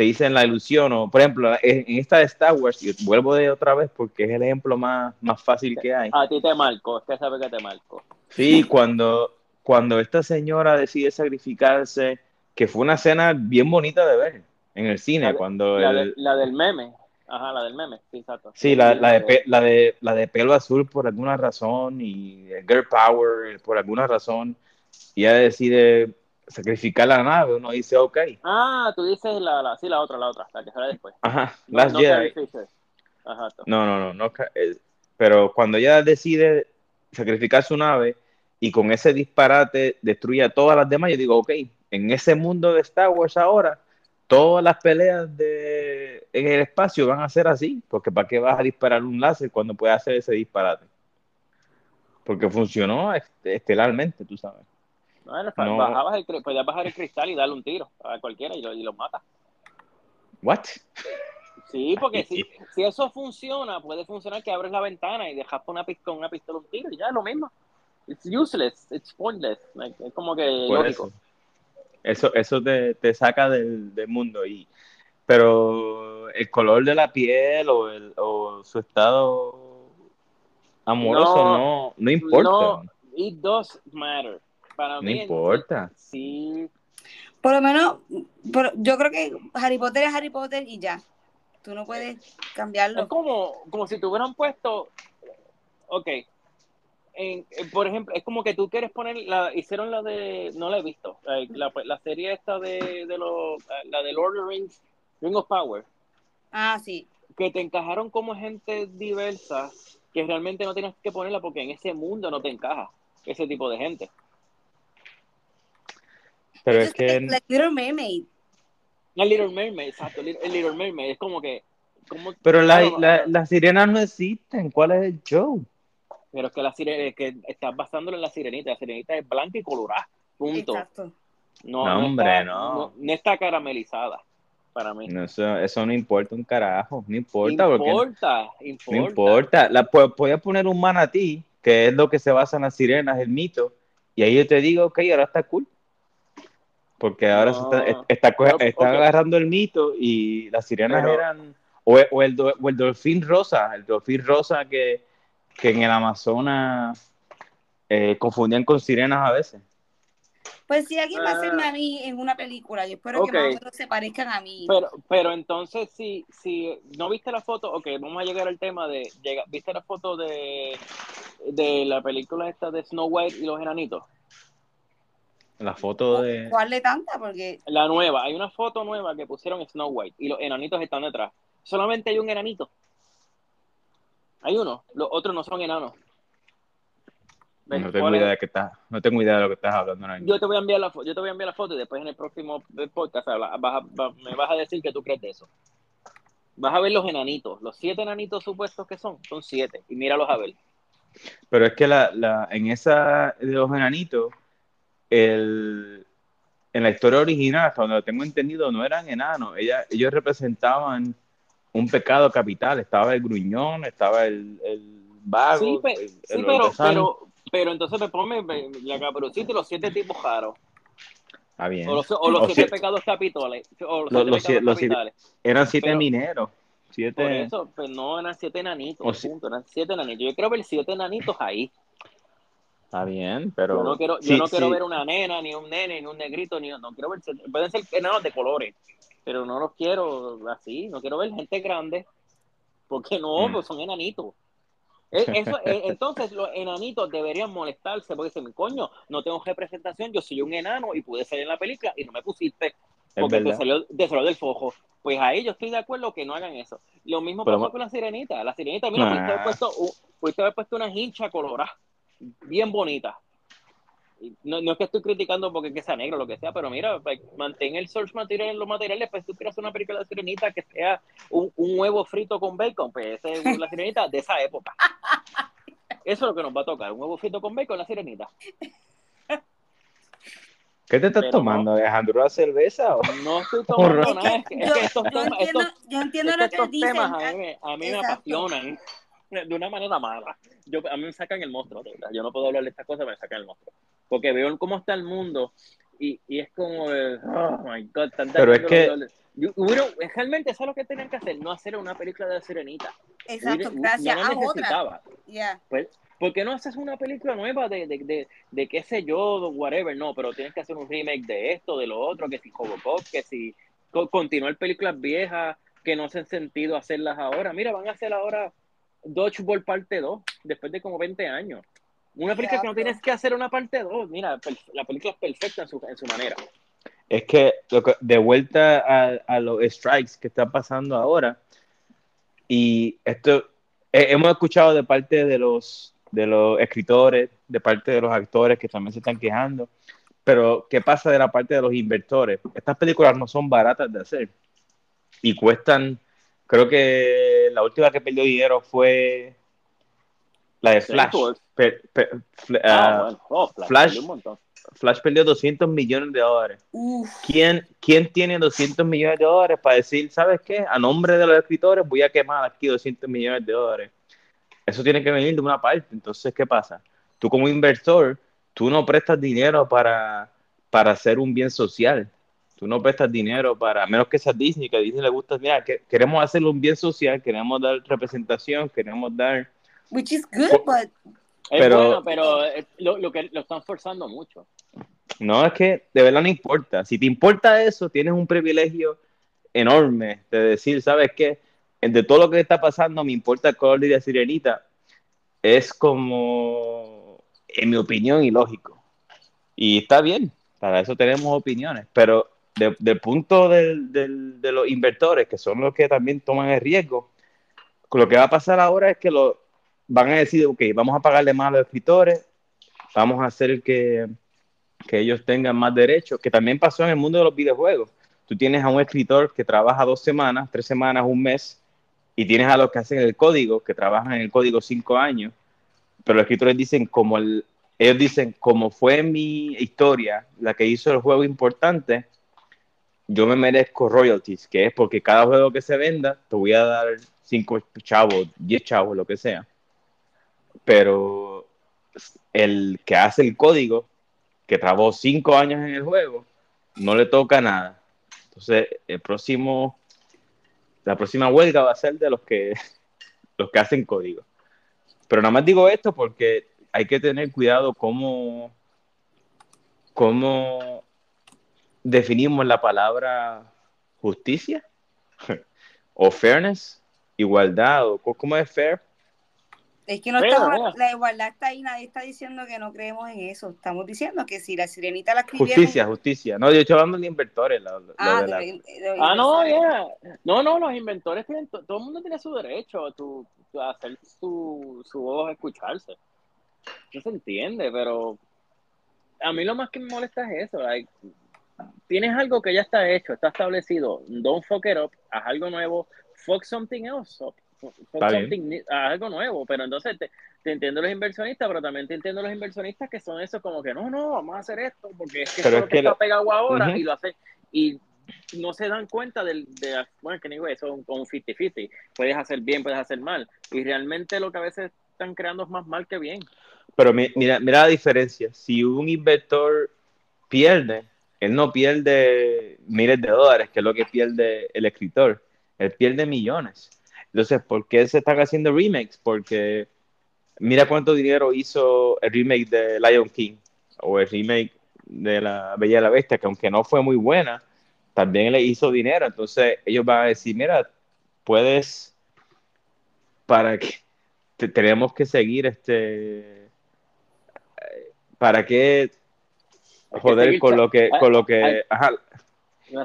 te dicen la ilusión, o por ejemplo, en, esta de Star Wars, y vuelvo de otra vez porque es el ejemplo más, más fácil que hay. A ti te marcó, es que sabes que te marcó. Sí, cuando, cuando esta señora decide sacrificarse, que fue una escena bien bonita de ver en el cine, La de- cuando La, el- de- la del meme. Ajá, la del meme, sí, exacto. Sí, la, la, de, pe- la, de, la de pelo azul por alguna razón y el Girl Power por alguna razón. Y ella decide sacrificar la nave. Uno dice, ok. Ah, tú dices la, la, sí, la otra, la otra, la que sale después. Ajá, No, Last no Jedi. Ajá, No, no, no. eh, pero cuando ella decide sacrificar su nave y con ese disparate destruye a todas las demás, yo digo, ok, en ese mundo de Star Wars ahora, todas las peleas de, en el espacio van a ser así. Porque ¿para qué vas a disparar un láser cuando puedes hacer ese disparate? Porque funcionó est- estelarmente, tú sabes. Bueno, No. bajabas el, podías bajar el cristal y darle un tiro a cualquiera y lo, y lo mata. ¿What? Sí, porque si, si eso funciona, puede funcionar que abres la ventana y dejas con una, pis- con una pistola un tiro y ya es lo mismo. It's useless, it's pointless. Like, es como que Por lógico. eso. Eso, eso te, te saca del, del mundo. Y, pero el color de la piel o, el, o su estado amoroso No, no, no, importa. No, it does matter. Para mí, importa. Sí, Por lo menos, por- yo creo que Harry Potter es Harry Potter y ya. Tú no puedes cambiarlo. Es como, como si te hubieran puesto, ok, en, en- por ejemplo, es como que tú quieres poner, la, hicieron la de, no la he visto, la, la, la serie esta de, de los, la de Lord of the Rings, Ring of Power, Ah, sí. que te encajaron como gente diversa, que realmente no tienes que ponerla porque en ese mundo no te encaja ese tipo de gente. Pero es que like Little Mermaid. El Little Mermaid, exacto, el Little Mermaid, es como que, como, pero la- la- las sirenas no existen. ¿Cuál es el show? pero es que la sirena, es que estás basándolo en la sirenita, la sirenita es blanca y colorada, punto. Exacto. No, No, no hombre, está, no. no está caramelizada para mí. No, eso, eso no importa un carajo. No importa. porque importa, importa. No importa. La, pu- voy a poner un manatí, que es lo que se basa en las sirenas, el mito, y ahí yo te digo, ok, ahora está cool. Porque ahora se está, está, Pero, agarrando el mito y las sirenas Pero- eran. O, el- o el, do- o el delfín rosa, el delfín rosa que, que en el Amazonas eh, confundían con sirenas a veces. Pues si alguien va a hacerme Ah. a mí en una película, yo espero que más o menos se parezcan a mí. Pero, pero entonces, si, si no viste la foto, ok, vamos a llegar al tema de, llega, ¿viste la foto de, de la película esta de Snow White y los enanitos? La foto de... ¿Cuál de tanta? Porque La nueva, hay una foto nueva que pusieron Snow White y los enanitos están detrás. Solamente hay un enanito. Hay uno, los otros no son enanos. ¿Ves No tengo es? idea de qué estás, no tengo idea de lo que estás hablando ahora mismo. Yo te voy a enviar la foto, yo te voy a enviar la foto y después en el próximo podcast habla- vas a- me vas a decir que tú crees de eso. Vas a ver los enanitos, los siete enanitos supuestos que son, son siete, y míralos a ver. Pero es que la, la, en esa de los enanitos, el, en la historia original, hasta donde lo tengo entendido, no eran enanos. Ella, ellos representaban un pecado capital. Estaba el gruñón, estaba el, el vago, Sí, pe- el, sí, el pero, pero, pero entonces me ponme me- la caperucita y los siete tipos raros. Está bien. O los, o los O siete siete- pecados capitales. O los Los- siete pecados siete- capitales. Eran siete pero- mineros. Siete... Por eso, pues no eran siete enanitos, punto, eran siete enanitos. Yo quiero ver siete enanitos ahí. Está bien, pero... Yo no quiero, yo sí, no quiero sí. ver una nena, ni un nene, ni un negrito, ni no quiero ver, pueden ser enanos de colores, pero no los quiero así, no quiero ver gente grande, porque no, Mm. pues son enanitos. Eh, Eso, eh, entonces los enanitos deberían molestarse porque dicen, coño, no tengo representación, yo soy un enano y pude salir en la película y no me pusiste porque te salió, te salió del fojo. Pues ahí yo estoy de acuerdo que no hagan eso. Lo mismo Pero pasó con la sirenita. La sirenita, mira, Nah. pudiste haber puesto, pudiste haber puesto una hincha colorada, bien bonita. No, no es que estoy criticando porque que sea negro o lo que sea, pero mira, pues, mantén el source material en los materiales, pues tú quieres una película de sirenita que sea un, un huevo frito con bacon, pues esa es la sirenita de esa época. Eso es lo que nos va a tocar, un huevo frito con bacon, la sirenita. ¿Qué te estás Pero tomando, Alejandro? ¿Una cerveza o...? No estoy tomando nada, es que, yo, que estos yo temas, entiendo, estos, yo entiendo lo que estos dicen. temas a mí, me- a mí me apasionan de una manera mala. Yo, a mí me sacan el monstruo, verdad. yo no puedo hablar de estas cosas, me sacan el monstruo. Porque veo cómo está el mundo y, y es como, de, oh my god, tan Pero es que- yo- hubiera- realmente, eso es lo que tenían que hacer, no hacer una película de Sirenita. Exacto, gracias no a la otra. necesitaba. Ya. Pues, ¿por qué no haces una película nueva de, de, de, de qué sé yo, whatever? No, pero tienes que hacer un remake de esto, de lo otro, que si Robocop, que si co- continuar películas viejas que no hacen sentido hacerlas ahora. Mira, van a hacer ahora Dodgeball parte 2, después de como 20 años. Una película que no tienes que hacer una parte 2. Mira, la película es perfecta en su, en su manera. Es que, lo que- de vuelta a, a los strikes que están pasando ahora, y esto eh, hemos escuchado de parte de los, de los escritores, de parte de los actores que también se están quejando, pero ¿qué pasa de la parte de los inversores? Estas películas no son baratas de hacer y cuestan, creo que la última que perdió dinero fue la de Flash. Salesforce. Pe- pe- fl- Ah, ah, bueno. Oh, Flash, Flash. salió un. Flash perdió 200 millones de dólares. Uf. ¿Quién, ¿Quién tiene 200 millones de dólares para decir, ¿sabes qué? A nombre de los escritores voy a quemar aquí 200 millones de dólares. Eso tiene que venir de una parte. Entonces, ¿qué pasa? Tú como inversor, tú no prestas dinero para, para hacer un bien social. Tú no prestas dinero para, a menos que sea Disney, que a Disney le gusta, mira, que, queremos hacer un bien social, queremos dar representación, queremos dar... Which is good, but Es Pero- bueno, pero eh, lo, lo que lo están forzando mucho. No, es que de verdad no importa. Si te importa eso, tienes un privilegio enorme de decir, ¿sabes qué? De todo lo que está pasando, me importa el color de la sirenita. Es como, en mi opinión, ilógico. Y está bien, para eso tenemos opiniones. Pero de- del punto del- del- de los inversores, que son los que también toman el riesgo, lo que va a pasar ahora es que lo, van a decir, ok, vamos a pagarle más a los escritores, vamos a hacer que que ellos tengan más derechos, que también pasó en el mundo de los videojuegos. Tú tienes a un escritor que trabaja dos semanas, tres semanas, un mes, y tienes a los que hacen el código, que trabajan en el código cinco años, pero los escritores dicen, como el, ellos dicen, como fue mi historia la que hizo el juego importante, yo me merezco royalties, que es porque cada juego que se venda, te voy a dar cinco chavos, diez chavos, lo que sea. Pero el que hace el código que trabajó cinco años en el juego, no le toca nada. Entonces, el próximo, la próxima huelga va a ser de los que, los que hacen código. Pero nada más digo esto porque hay que tener cuidado cómo, cómo definimos la palabra justicia o fairness, igualdad, o cómo es fair. Es que no Pero, estamos, mira. la igualdad está ahí, nadie está diciendo que no creemos en eso. Estamos diciendo que si la sirenita la escribieron. Justicia, justicia. No, yo estoy hablando de lo Ah, de la- de- de- Ah, no, yeah. No, no, los inventores tienen, to- todo el mundo tiene su derecho a, tu- a hacer su, su voz escucharse. Eso se entiende, pero a mí lo más que me molesta es eso. like, tienes algo que ya está hecho, está establecido. Don't fuck it up, haz algo nuevo. Fuck something else up. Fuck something haz algo nuevo. Pero entonces te, te entiendo los inversionistas, pero también te entiendo los inversionistas que son esos como que no, no, vamos a hacer esto porque es que Pero es que está lo- pegado ahora y lo hacen. Y no se dan cuenta del, de, bueno, que digo, eso es un, un 50-50. Puedes hacer bien, puedes hacer mal. Y realmente lo que a veces están creando es más mal que bien. Pero mi- mira, mira la diferencia. Si un inversor pierde, él no pierde miles de dólares, que es lo que pierde el escritor. Él pierde millones. Entonces, ¿por qué se están haciendo remakes? Porque mira cuánto dinero hizo el remake de Lion King o el remake de La Bella y la Bestia, que aunque no fue muy buena, también le hizo dinero. Entonces, ellos van a decir, mira, puedes, para que te- tenemos que seguir este para qué joder con lo que con lo que ajá,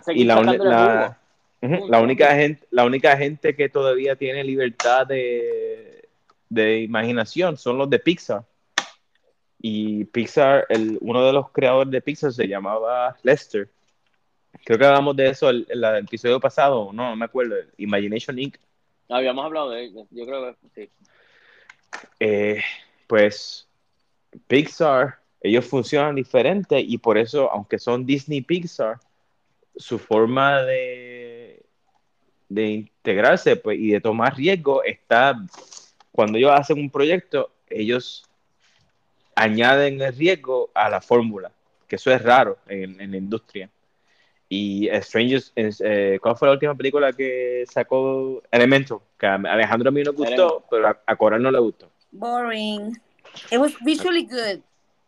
y la, la, la única gente la única gente que todavía tiene libertad de, de imaginación son los de Pixar. Y Pixar el, uno de los creadores de Pixar se llamaba Lester. Creo que hablamos de eso el, el episodio pasado no, no me acuerdo. Imagination Inc. Habíamos hablado de ello. Yo creo que sí. eh, pues Pixar, ellos funcionan diferente y por eso, aunque son Disney Pixar, su forma de, de integrarse pues, y de tomar riesgo está, cuando ellos hacen un proyecto, ellos añaden el riesgo a la fórmula, que eso es raro en, en la industria. Y Strangers, eh, ¿cuál fue la última película que sacó Elemental? Que a Alejandro a mí no gustó, pero a, a Coral no le gustó. Boring. It was visually good.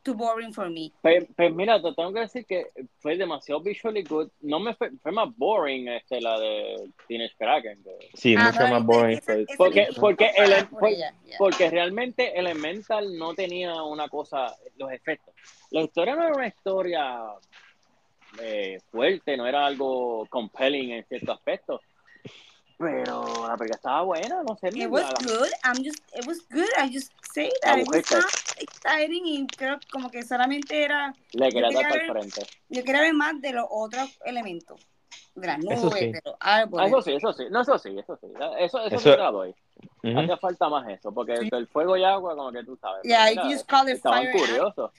Too boring for me. Pues, pues mira, te tengo que decir que fue demasiado visually good. No me fue, fue más boring este, la de Teenage Kraken. que- Sí, Ah, mucho más boring. Porque- porque gustó el- por por- ella, yeah. Porque realmente Elemental no tenía una cosa, los efectos. La historia no era una historia eh, fuerte, no era algo compelling en ciertos aspectos. Pero la película estaba buena, no sé. It was la- good. I'm just, it was good. I just say La that it was exciting y creo como que solamente era, le quería yo dar quería para el ver- frente. yo quería ver más de los otros elementos, de las Eso nubes, sí. de los Ah, árboles. eso sí, eso sí. No, eso sí, eso sí. Eso, eso, Eso- sí te la doy. Ujú. Hacía falta más eso, porque Sí. el fuego y agua, como que tú sabes. Yeah, you just call it estaban fire curiosos.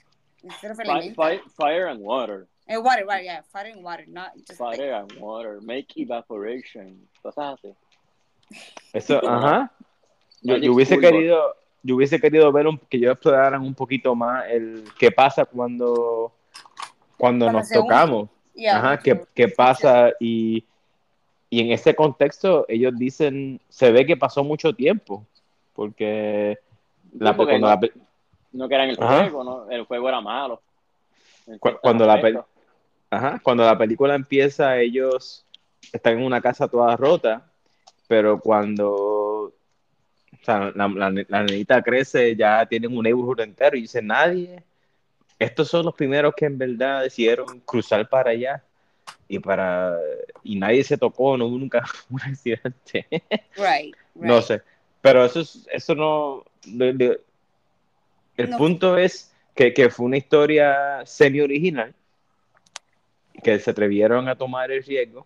Instead of Fi- elemental. fi- fire and water. And water, right, yeah, fire and water, not just like, Fire and water. Make evaporation. Cosas así. Eso, ajá. Yo, yo hubiese querido, yo hubiese querido ver un, que ellos exploraran un poquito más el qué pasa cuando, cuando Cuando nos tocamos. yeah, Ajá, qué, qué pasa y, y en ese contexto ellos dicen, se ve que pasó mucho tiempo, porque la, Sí, porque cuando no, la no querían el Ajá. juego, ¿no? El juego era malo. En cuando la. Ajá, cuando la película empieza, ellos están en una casa toda rota, pero cuando o sea, la, la, la nenita crece, ya tienen un neighborhood entero y dice nadie. Estos son los primeros que en verdad decidieron cruzar para allá y para y nadie se tocó, no hubo nunca un accidente. Right, right. No sé, pero eso es, eso no. de- de- el No. punto es que, que fue una historia semi original, que se atrevieron a tomar el riesgo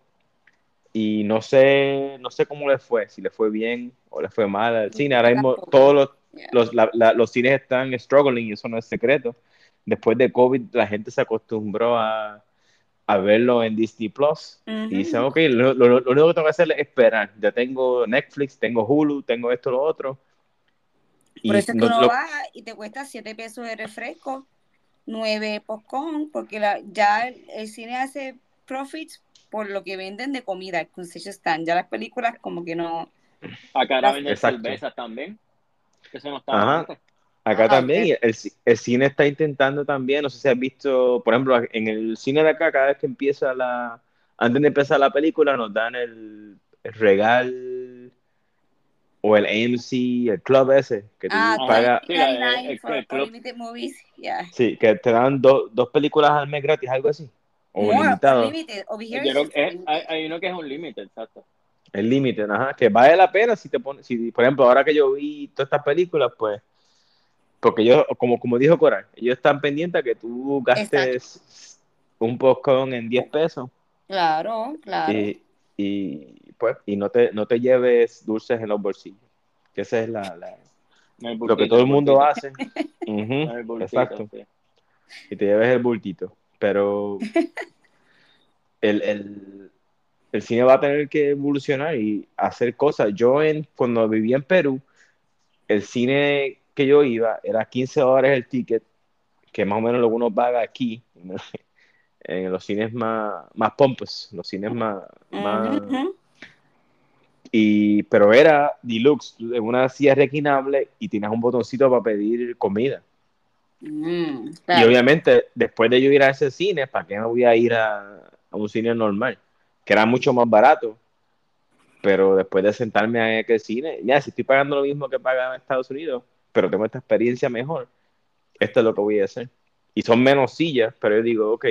y no sé, no sé cómo le fue, si le fue bien o le fue mal al cine. Ahora mismo todos los, Yeah. los, la- la- los cines están struggling y eso no es secreto. Después de COVID la gente se acostumbró a, a verlo en Disney Plus y Ujú. dicen, ok, lo, lo- lo único que tengo que hacer es esperar. Ya tengo Netflix, tengo Hulu, tengo esto, lo otro. Y Por eso es que no- uno lo- va y te cuesta 7 pesos de refresco, 9 popcorn, porque la, ya el, el cine hace profits por lo que venden de comida, el concession stand. Ya las películas como que no... Acá ahora venden cervezas también. Que eso no Ajá. estaba antes. Acá Ah, también, ok. y el, el cine está intentando también, no sé si has visto, por ejemplo, en el cine de acá, cada vez que empieza la, antes de empezar la película, nos dan el, el regal o el AMC, el club ese, que tú Ah, pagas, sí, la- 99 el- for el club. unlimited movies. Yeah. sí, que te dan do- dos películas al mes gratis, algo así, o More limitado, creo que es- hay, hay uno que es un límite, exacto. el límite, ajá, que vale la pena si te pones, si, por ejemplo, ahora que yo vi todas estas películas, pues, porque yo, como, como dijo Coral, ellos están pendientes a que tú gastes un popcorn en 10 pesos Claro, claro. y, y, pues y no te no te lleves dulces en los bolsillos que esa es la, la- No hay lo que todo el mundo hace No bultito, exacto sí. y te lleves el bultito pero el, el, el cine va a tener que evolucionar y hacer cosas yo en cuando vivía en Perú el cine que yo iba era 15 dólares el ticket que más o menos lo que uno paga aquí en los cines más más pompos los cines más. Y pero era deluxe, en una silla reclinable y tenías un botoncito para pedir comida. Mm, Y obviamente, después de yo ir a ese cine, ¿para qué me voy a ir a, a un cine normal? Que era mucho más barato. Pero después de sentarme a aquel cine, ya, si estoy pagando lo mismo que pagaba en Estados Unidos, pero tengo esta experiencia mejor, esto es lo que voy a hacer. Y son menos sillas, pero yo digo, ok,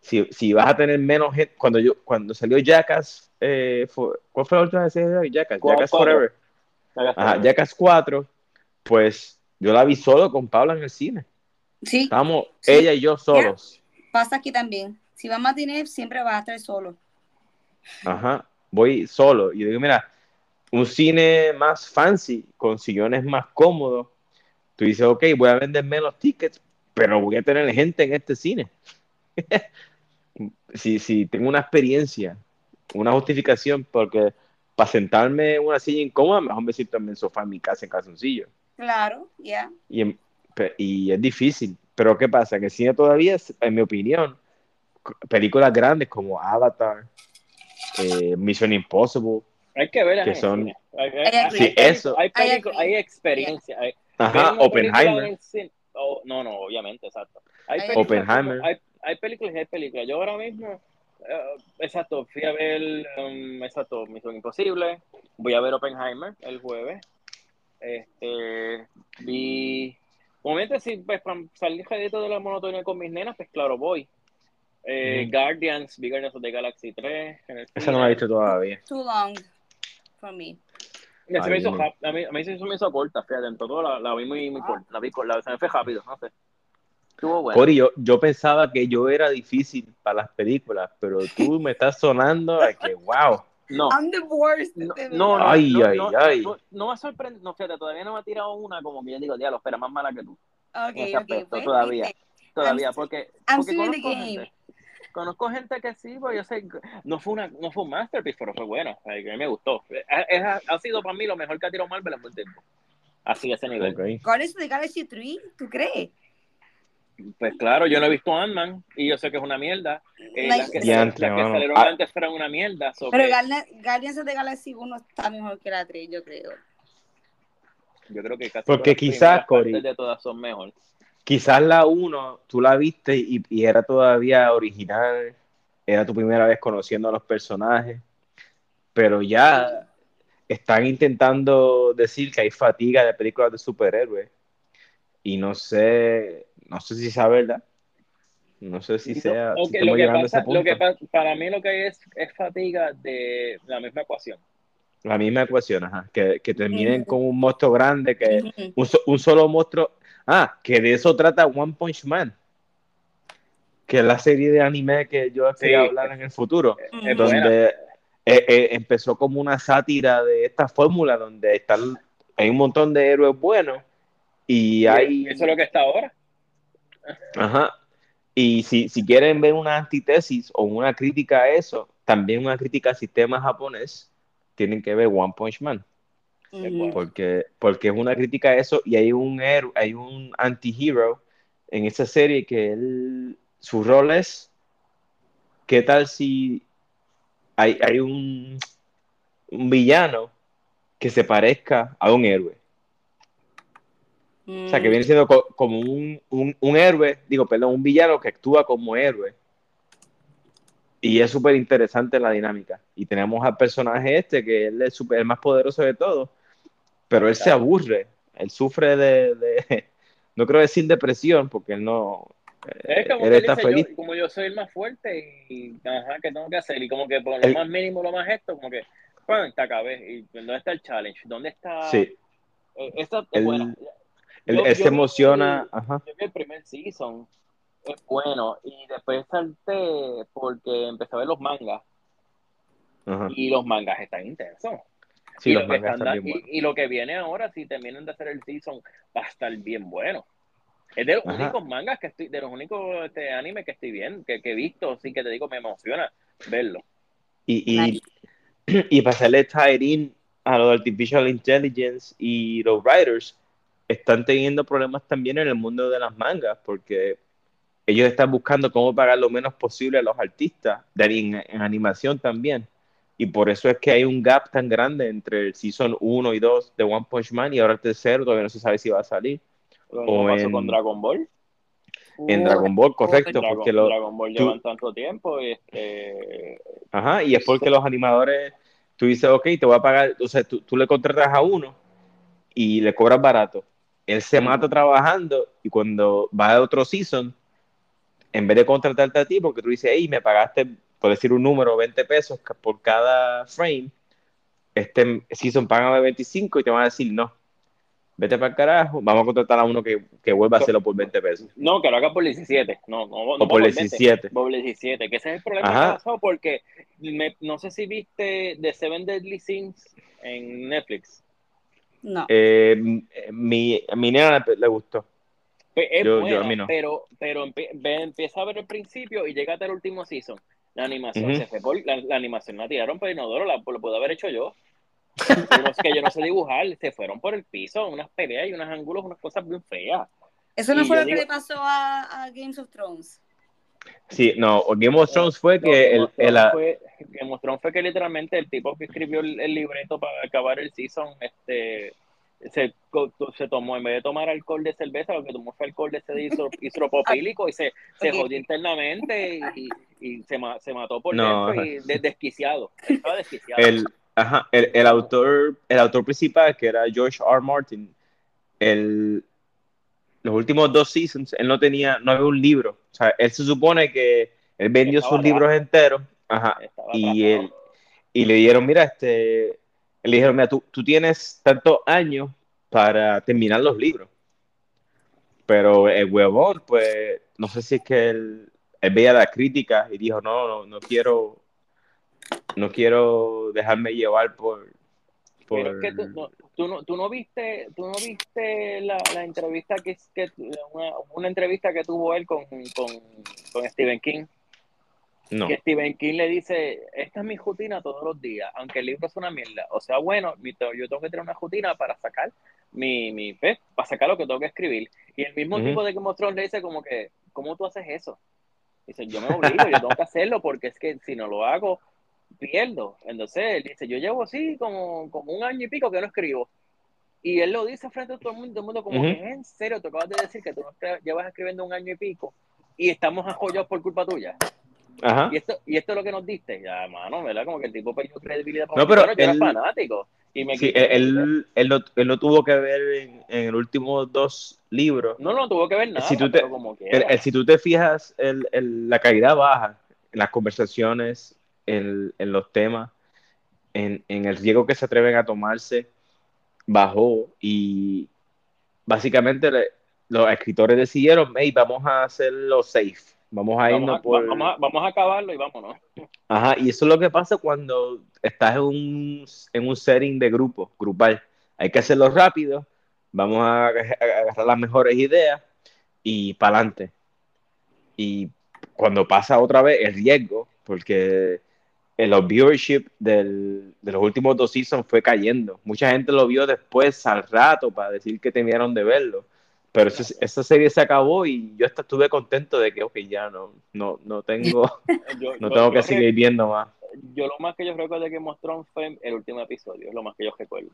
si, si vas a tener menos gente, cuando yo cuando salió Jackass, eh, fue- ¿cuál fue la última vez que salió Jackass? Cuatro. Jackass Forever. Ajá, Jackass 4, pues yo la vi solo con Paula en el cine. Sí, Estábamos Sí. ella y yo solos. pasa aquí también. Si vas más dinero, siempre vas a estar solo. Ajá, voy solo. Y digo, mira, un cine más fancy, con sillones más cómodos. Tú dices, ok, voy a vender menos tickets, pero voy a tener gente en este cine. si, si tengo una experiencia, una justificación, porque para sentarme en una silla incómoda, mejor me siento en el sofá en mi casa en calzoncillo. Claro, ya. Y, en- pe- y es difícil. Pero ¿qué pasa? Que el cine todavía, en mi opinión, películas grandes como Avatar, eh, Mission Impossible, Hay que ver que son-. Hay, Sí, eso. Hay, experiencia. Ajá, Oppenheimer, oh, no, no, obviamente, exacto. Hay películas, Oppenheimer. hay películas y hay películas. Yo ahora mismo, eh, exacto, fui a ver, um, exacto, Misión Imposible. Voy a ver Oppenheimer el jueves. Este, vi, obviamente, si pues, para salir jadito de la monotonía con mis nenas, pues claro, voy. Eh, Ujú. Guardians, vi Guardians of the Galaxy 3. En el esa no la he visto todavía. Too long for me. Ay, me hizo a, mí, a mí se me hizo corta, fíjate, en todo la, la vi muy, muy corta, la vi corta, se me fue rápido, no sé. Estuvo bueno. Cory, yo, yo pensaba que yo era difícil para las películas, pero tú me estás sonando a que, wow. No, I'm the worst. no, de no, no. Ay, no, ay, no, ay. no, no me sorprende, no, fíjate, todavía no me ha tirado una como que yo digo, diablo, espera, más mala que tú, Ok, en ese ok. aspecto, pues, todavía, viste. todavía, I'm- porque, I'm porque conozco game. gente, conozco gente que sí, pues yo sé, que no fue una, no fue un masterpiece, pero fue bueno, a mí me gustó, ha, ha- ha sido para mí lo mejor que ha tirado Marvel en buen tiempo, así, a ese nivel. Ok. Guardians of the Galaxy 3, ¿tú crees? Pues claro, yo no he visto Ant-Man y yo sé que es una mierda. Eh, las que, las salieron Ah. antes fueron una mierda. so Pero que Guardians of the Galaxy 1 está mejor que la 3, yo creo. yo creo que casi Porque quizás, Cory, de todas son mejor. Quizás la 1 tú la viste y, y era todavía original, era tu primera vez conociendo a los personajes, pero ya están intentando decir que hay fatiga de películas de superhéroes y no sé, no sé si sea verdad, no sé si sea, si Ok, lo estamos que llegando a pasa, ese punto. lo que pa- para mí lo que es es fatiga de la misma ecuación. La misma ecuación, ajá, que, que terminen con un monstruo grande, que un, so- un solo monstruo. Ah, que de eso trata One Punch Man, que es la serie de anime que yo quería Sí. hablar en el futuro, buena. donde eh, eh, empezó como una sátira de esta fórmula, donde están, hay un montón de héroes buenos y hay... Eso es lo que está ahora. Ajá. Y si, si quieren ver una antitesis o una crítica a eso, también una crítica al sistema japonés, tienen que ver One Punch Man. Porque, porque es una crítica a eso y hay un héroe, hay un anti-hero en esa serie que él, su rol es, ¿qué tal si hay, hay un, un villano que se parezca a un héroe? O sea, que viene siendo co- como un, un, un héroe, digo, perdón, un villano que actúa como héroe. Y es súper interesante la dinámica. Y tenemos al personaje este, que él es súper- el más poderoso de todos, pero él se Claro. aburre. Él sufre de, de- no creo decir depresión, porque él no, Es como él que está dice, feliz. yo, como yo soy el más fuerte y, ajá, ¿qué tengo que hacer? Y como que por lo El- más mínimo, lo más esto, como que, bueno, te acabé. ¿Y dónde está el challenge? ¿Dónde está...? Sí, Eh, Esa es Él- buena. Él, Yo- él yo se vi- emociona. Ajá. Yo vi el primer season, es bueno, y después salté porque empecé a ver los mangas, ajá. y los mangas están intensos. Sí, y, los lo están da- están bien y- lo que viene ahora, si terminan de hacer el season, va a estar bien bueno. Es de los Ajá. únicos mangas que estoy, de los únicos este, animes que estoy viendo, que, que he visto, sí que te digo, me emociona verlo. Y, y, y para hacerle tie-in a lo de Artificial Intelligence y los writers, están teniendo problemas también en el mundo de las mangas, porque ellos están buscando cómo pagar lo menos posible a los artistas, de, en, en animación también. Y por eso es que hay un gap tan grande entre el Season 1 y 2 de One Punch Man y ahora el tercero, todavía no se sabe si va a salir. Como O pasó en- con Dragon Ball. En Dragon Ball, correcto, Dragon, porque lo, Dragon Ball tú- llevan tanto tiempo y este, Ajá, y es porque los animadores, tú dices, ok, te voy a pagar, o sea, tú, tú le contratas a uno y le cobras barato. Él se mata trabajando y cuando va a otro season, en vez de contratarte a ti, porque tú dices, hey, me pagaste, por decir un número, 20 pesos por cada frame, este season paga 25 y te van a decir, no, vete para el carajo, vamos a contratar a uno que, que vuelva a hacerlo por 20 pesos. no, que lo haga por 17, no, no, no O por 20, 17. por 17, que ese es el problema Ajá. que pasó porque me- no sé si viste The Seven Deadly Sins en Netflix. No. Eh, mi, a mi nena le, le gustó. Pues es Yo- yo, buena, a mí no. pero, pero empe- ve- empieza a ver el principio y llega hasta el último season. La animación se fue por, la, la animación la tiraron por inodoro, la, lo puedo haber hecho yo. Yo no sé que yo no sé dibujar, se fueron por el piso, unas peleas y unos ángulos, unas cosas bien feas. Eso no y fue lo que le pasó a, a Games of Thrones. Sí, no, Game of Thrones fue que Game el, of Thrones el- fue, Game of Thrones fue que literalmente el tipo que escribió el, el libreto para acabar el season, este se, co- se tomó, en vez de tomar alcohol de cerveza, lo que tomó fue alcohol de ese isopropílico y se, se jodió internamente y, y se, ma- se mató por No. dentro y de- desquiciado. Estaba desquiciado. el, ajá, el, el autor, el autor principal, que era George R. R. Martin, el, los últimos dos seasons, él no tenía, no había un libro. O sea, él se supone que él vendió Estaba sus libros enteros, ajá, Estaba y él, y le dieron, mira, este, le dijeron, mira, tú, tú tienes tantos años para terminar los libros. Pero el huevón, pues, no sé si es que él, él veía la crítica y dijo, no, no, no quiero, no quiero dejarme llevar por... por... Pero es que tú no, tú no, tú no viste, tú no viste la, la entrevista que, que una, una entrevista que tuvo él con, con, con Stephen King. No. que Stephen King le dice, esta es mi rutina todos los días, aunque el libro es una mierda. O sea, bueno, yo tengo que tener una rutina para sacar mi, mi pues, para sacar lo que tengo que escribir. Y el mismo tipo de of Thrones le dice como que, ¿cómo tú haces eso? Dice, yo me obligo, yo tengo que hacerlo porque es que si no lo hago, pierdo. Entonces él dice, yo llevo así como, como un año y pico que no escribo. Y él lo dice frente a todo el mundo, todo el mundo como que es en serio, te acabas de decir que tú no llevas escribiendo un año y pico y estamos ajollados por culpa tuya. Ajá. Y esto, y esto es lo que nos diste, ya, mano, ¿verdad? Como que el tipo perdió credibilidad. No, pero Bueno, yo era él- fanático. Y me Sí, él, él, no, él no tuvo que ver en, en el último dos libros. No, no tuvo que ver nada, Si tú te- pero como. El- el- si tú te fijas, el, el- la calidad baja en las conversaciones, en, en los temas, en, en el riesgo que se atreven a tomarse, bajó y básicamente le- los escritores decidieron, hey, vamos a hacerlo safe, vamos a vamos, irnos a, por... vamos, a, vamos a acabarlo y vámonos. Ajá, y eso es lo que pasa cuando estás en un, en un setting de grupo, grupal. Hay que hacerlo rápido, vamos a agarrar las mejores ideas y para adelante. Y cuando pasa otra vez el riesgo, porque el los viewership del- de los últimos dos seasons fue cayendo. Mucha gente lo vio después al rato para decir que terminaron de verlo. Pero ese- esa serie se acabó y yo hasta estuve contento de que, ok, ya no, no, no tengo, Yo, no yo- tengo yo que re- seguir viendo más. Yo lo más que yo recuerdo of Thrones fue el último episodio, es lo más que yo recuerdo.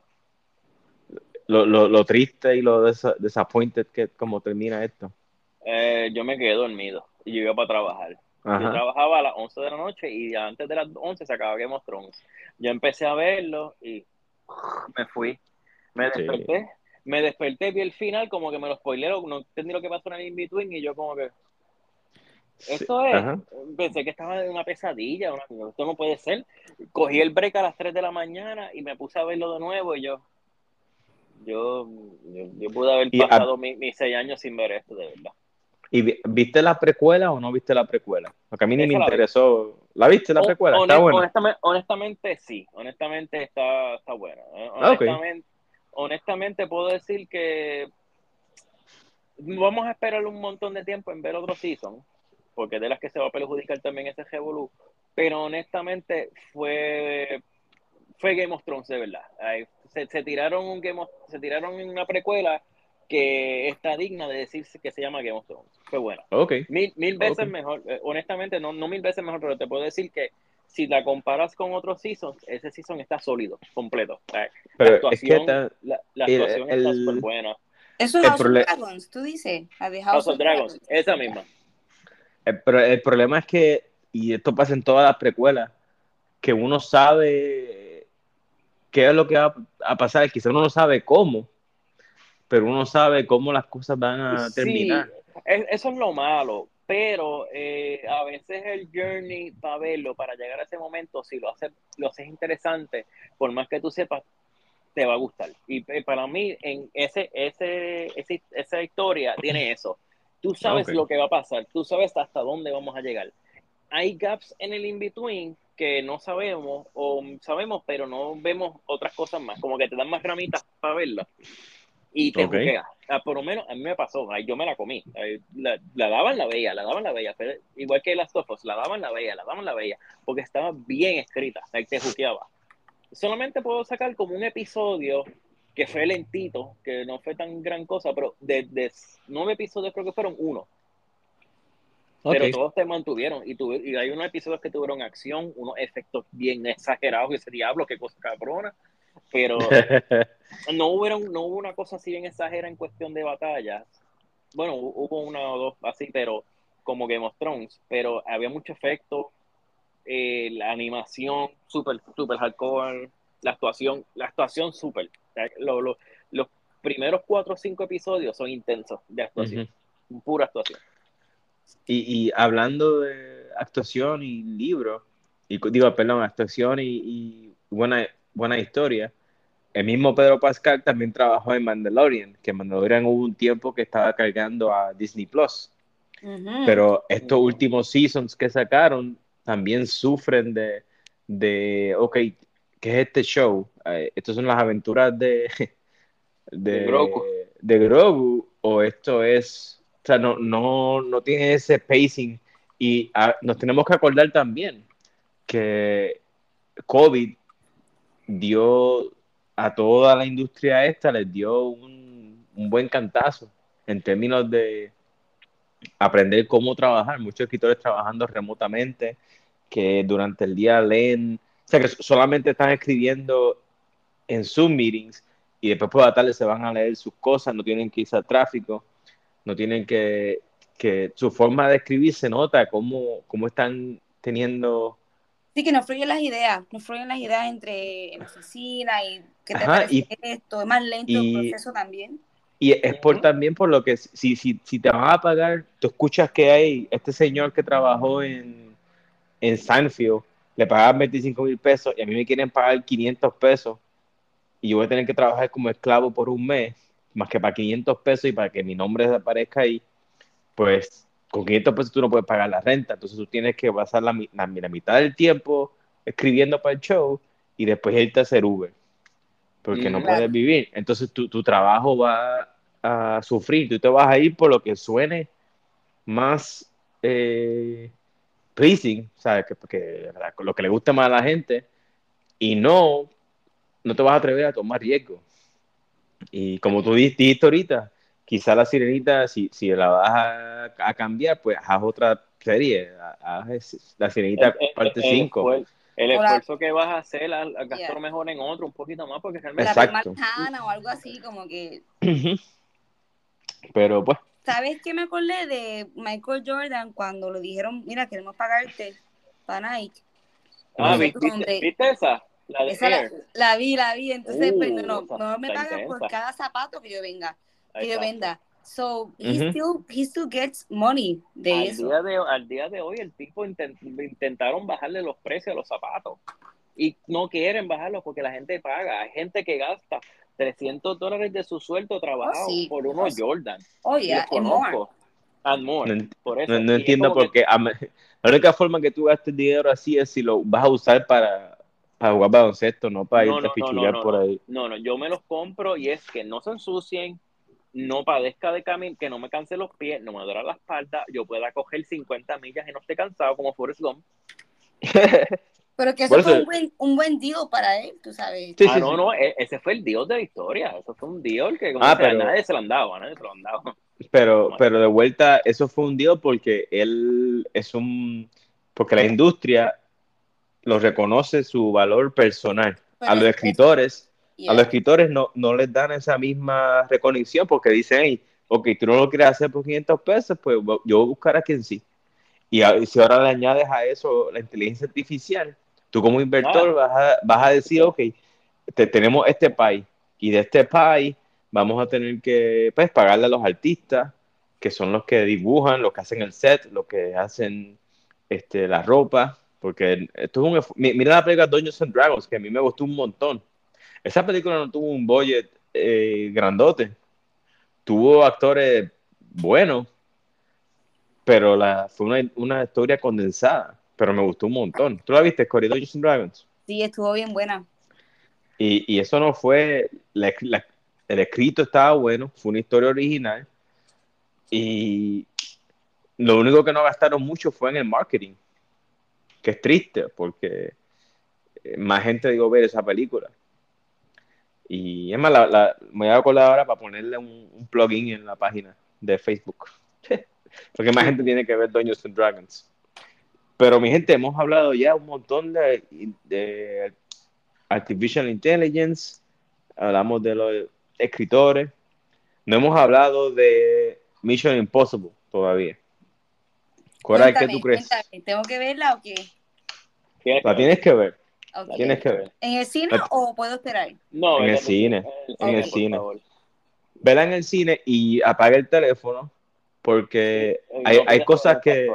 lo, lo, lo triste y lo desa- disappointed que como termina esto. Eh, yo me quedé dormido y yo iba para trabajar. Yo trabajaba a las 11 de la noche y antes de las 11 se acababa Game of Thrones. Yo empecé a verlo y me fui. Me Sí. desperté, me desperté, vi el final, como que me lo spoilearon, no entendí lo que pasó en el in-between y yo como que, Sí, esto es, ajá. pensé que estaba en una pesadilla, una- esto no puede ser. Cogí el break a las 3 de la mañana y me puse a verlo de nuevo y yo, yo, yo, yo pude haber a- pasado mis, mis seis años sin ver esto, de verdad. ¿Y vi- viste la precuela o no viste la precuela? Porque a mí ni me Esa la vi. interesó. ¿La viste la precuela? honest- Está buena. honestamente, honestamente, sí. Honestamente está, está buena. Eh, Ah. Honestamente, honestamente puedo decir que vamos a esperar un montón de tiempo en ver otro season, porque de las que se va a perjudicar también ese Revolu. Pero honestamente fue fue Game of Thrones de verdad. Se, se tiraron un Game of- se tiraron una precuela que está digna de decirse que se llama Game of Thrones. Fue buena. Ok. Mil, mil veces mejor, eh, honestamente, no, no mil veces mejor, pero te puedo decir que si la comparas con otros seasons, ese season está sólido, completo. La, Pero es que actuación, ta- la, la el- actuación el- está súper buena. Eso es House of Dragons, tú dices. De House of Dragons, esa misma. el, pero el problema es que, y esto pasa en todas las precuelas, que uno sabe qué es lo que va a pasar. Quizá uno no sabe cómo, pero uno sabe cómo las cosas van a terminar. Sí, es- eso es lo malo, pero eh, a veces el journey para verlo, para llegar a ese momento, si lo haces lo haces interesante, por más que tú sepas, te va a gustar. Y para mí, en ese, ese, ese- esa historia tiene eso. Tú sabes lo que va a pasar, tú sabes hasta dónde vamos a llegar. Hay gaps en el in-between que no sabemos, o sabemos, pero no vemos otras cosas más, como que te dan más ramitas para verla. Y te Ok. juquea. Ah, por lo menos a mí me pasó, yo me la comí. La, la daban la bella, la daban la bella, pero igual que las tofos, la daban la bella, la daban la bella, porque estaba bien escrita, like, te juqueaba. Solamente puedo sacar como un episodio que fue lentito, que no fue tan gran cosa, pero de, de nueve episodios creo que fueron uno. Pero todos te mantuvieron y, tuve- y hay unos episodios que tuvieron acción, unos efectos bien exagerados, ese diablo, qué cosa cabrona. Pero no hubieron, no hubo una cosa así bien exagera en cuestión de batallas. Bueno, hu- hubo una o dos así, pero como Game of Thrones, pero había mucho efecto, eh, la animación súper, súper hardcore, la actuación, la actuación súper. O sea, lo- lo- los primeros cuatro o cinco episodios son intensos de actuación, pura actuación. Y, y hablando de actuación y libro, y digo, perdón, actuación y, y buena, buena historia, el mismo Pedro Pascal también trabajó en Mandalorian, que Mandalorian hubo un tiempo que estaba cargando a Disney Plus, pero estos últimos seasons que sacaron también sufren de, de ok, ¿qué es este show? Eh, ¿Estos son las aventuras de, de, De Grogu. de Grogu o esto es, o sea, no, no, no tiene ese pacing y ah, nos tenemos que acordar también que COVID dio a toda la industria esta, les dio un, un buen cantazo en términos de aprender cómo trabajar. Muchos escritores trabajando remotamente, que durante el día leen, o sea, que solamente están escribiendo en Zoom meetings y después por la tarde se van a leer sus cosas, no tienen que irse al tráfico, no tienen que, que su forma de escribir se nota cómo, cómo están teniendo Sí, que nos fluyen las ideas, nos fluyen las ideas entre en la oficina y qué te Ajá, parece y- esto, es más lento y- el proceso también. Y es por también por lo que si, si, si te van a pagar, tú escuchas que hay este señor que trabajó en, en Seinfeld, le pagaban 25 mil pesos y a mí me quieren pagar 500 pesos y yo voy a tener que trabajar como esclavo por un mes, más que para 500 pesos y para que mi nombre aparezca ahí, pues con 500 pesos tú no puedes pagar la renta, entonces tú tienes que pasar la, la, la mitad del tiempo escribiendo para el show y después irte a hacer Uber, porque no Mm. puedes Claro. vivir. Entonces tu, tu trabajo va a sufrir, tú te vas a ir por lo que suene más eh, pleasing, ¿sabes? Que, que la- lo que le gusta más a la gente y no, no te vas a atrever a tomar riesgo. Y como tú di- dijiste ahorita, quizá la sirenita, si, si la vas a, a cambiar, pues haz otra serie, haz la sirenita parte eh, 5. fue- el la- esfuerzo que vas a hacer al, al gastar Yeah. mejor en otro un poquito más porque La realmente Exacto. Manhattan o algo así, como que. Pero pues, ¿Sabes qué me acordé de Michael Jordan cuando le dijeron, mira, queremos pagarte para Nike? ah, ¿viste, nombre. ¿viste esa? La de Esa la, Air. la vi, la vi. Entonces, pues, no, Uh, no, esa mejor me pagan por cada zapato que yo venga, que Exacto. venda. So, he, Ujú. still, he still gets money de al eso. día de, al día de hoy el tipo intent- intentaron bajarle los precios a los zapatos y no quieren bajarlos porque la gente paga. Hay gente que gasta 300 dólares de su sueldo trabajado Oh, sí. por unos Jordan. Oh, Y yeah, more. conozco. And more. no, Por eso. no- no Y entiendo por qué. me- La única forma que tú gastes dinero así es si lo vas a usar para, para jugar baloncesto, no para No, irte no, a no, por no. ahí. No, no, yo me los compro y es que no se ensucien, no padezca de camino, que no me canse los pies, no me duela la espalda, yo pueda coger 50 millas y no esté cansado como Forrest Gump. Pero que eso fue un buen, un buen deal para él, tú sabes. Sí, ah, sí, no, sí. no, e- ese fue el deal de la historia, eso fue un deal que como Ah, sea, pero- nadie se lo han dado, a nadie se lo han dado. Pero, pero de vuelta, eso fue un deal porque él es un. Porque la industria lo reconoce su valor personal. Pero A los es- escritores, Yeah. a los escritores no, no les dan esa misma reconexión porque dicen, hey, ok, tú no lo quieres hacer por 500 pesos, pues yo voy a buscar a quien sí. Y, a- si ahora le añades a eso la inteligencia artificial, tú como inversor vas, a, vas a decir, ok, te- tenemos este país y de este país vamos a tener que pues, pagarle a los artistas, que son los que dibujan, los que hacen el set, los que hacen este, la ropa, porque esto es un... Mira la película Dungeons and Dragons, que a mí me gustó un montón. Esa película no tuvo un budget eh, grandote, tuvo actores buenos, pero la, fue una, una historia condensada, pero me gustó un montón. ¿Tú la viste, Cory Dungeons and Dragons? Sí, estuvo bien buena. Y, y eso no fue, la- la- el escrito estaba bueno, fue una historia original y lo único que no gastaron mucho fue en el marketing, que es triste porque eh, más gente digo ver esa película. Y es más, la, la- me voy a acordar ahora para ponerle un, un plugin en la página de Facebook, porque más gente tiene que ver Dungeons and Dragons. Pero mi gente, hemos hablado ya un montón de, de Artificial Intelligence, hablamos de los escritores, no hemos hablado de Mission Impossible todavía. Coral, ¿qué tú crees? cuéntame, ¿Tengo que verla o qué? La tienes que ver, Ok. tienes que ver. ¿En el cine o puedo esperar? No, En el cine, en el cine. Vela en el cine y apaga el teléfono porque hay, cosas que...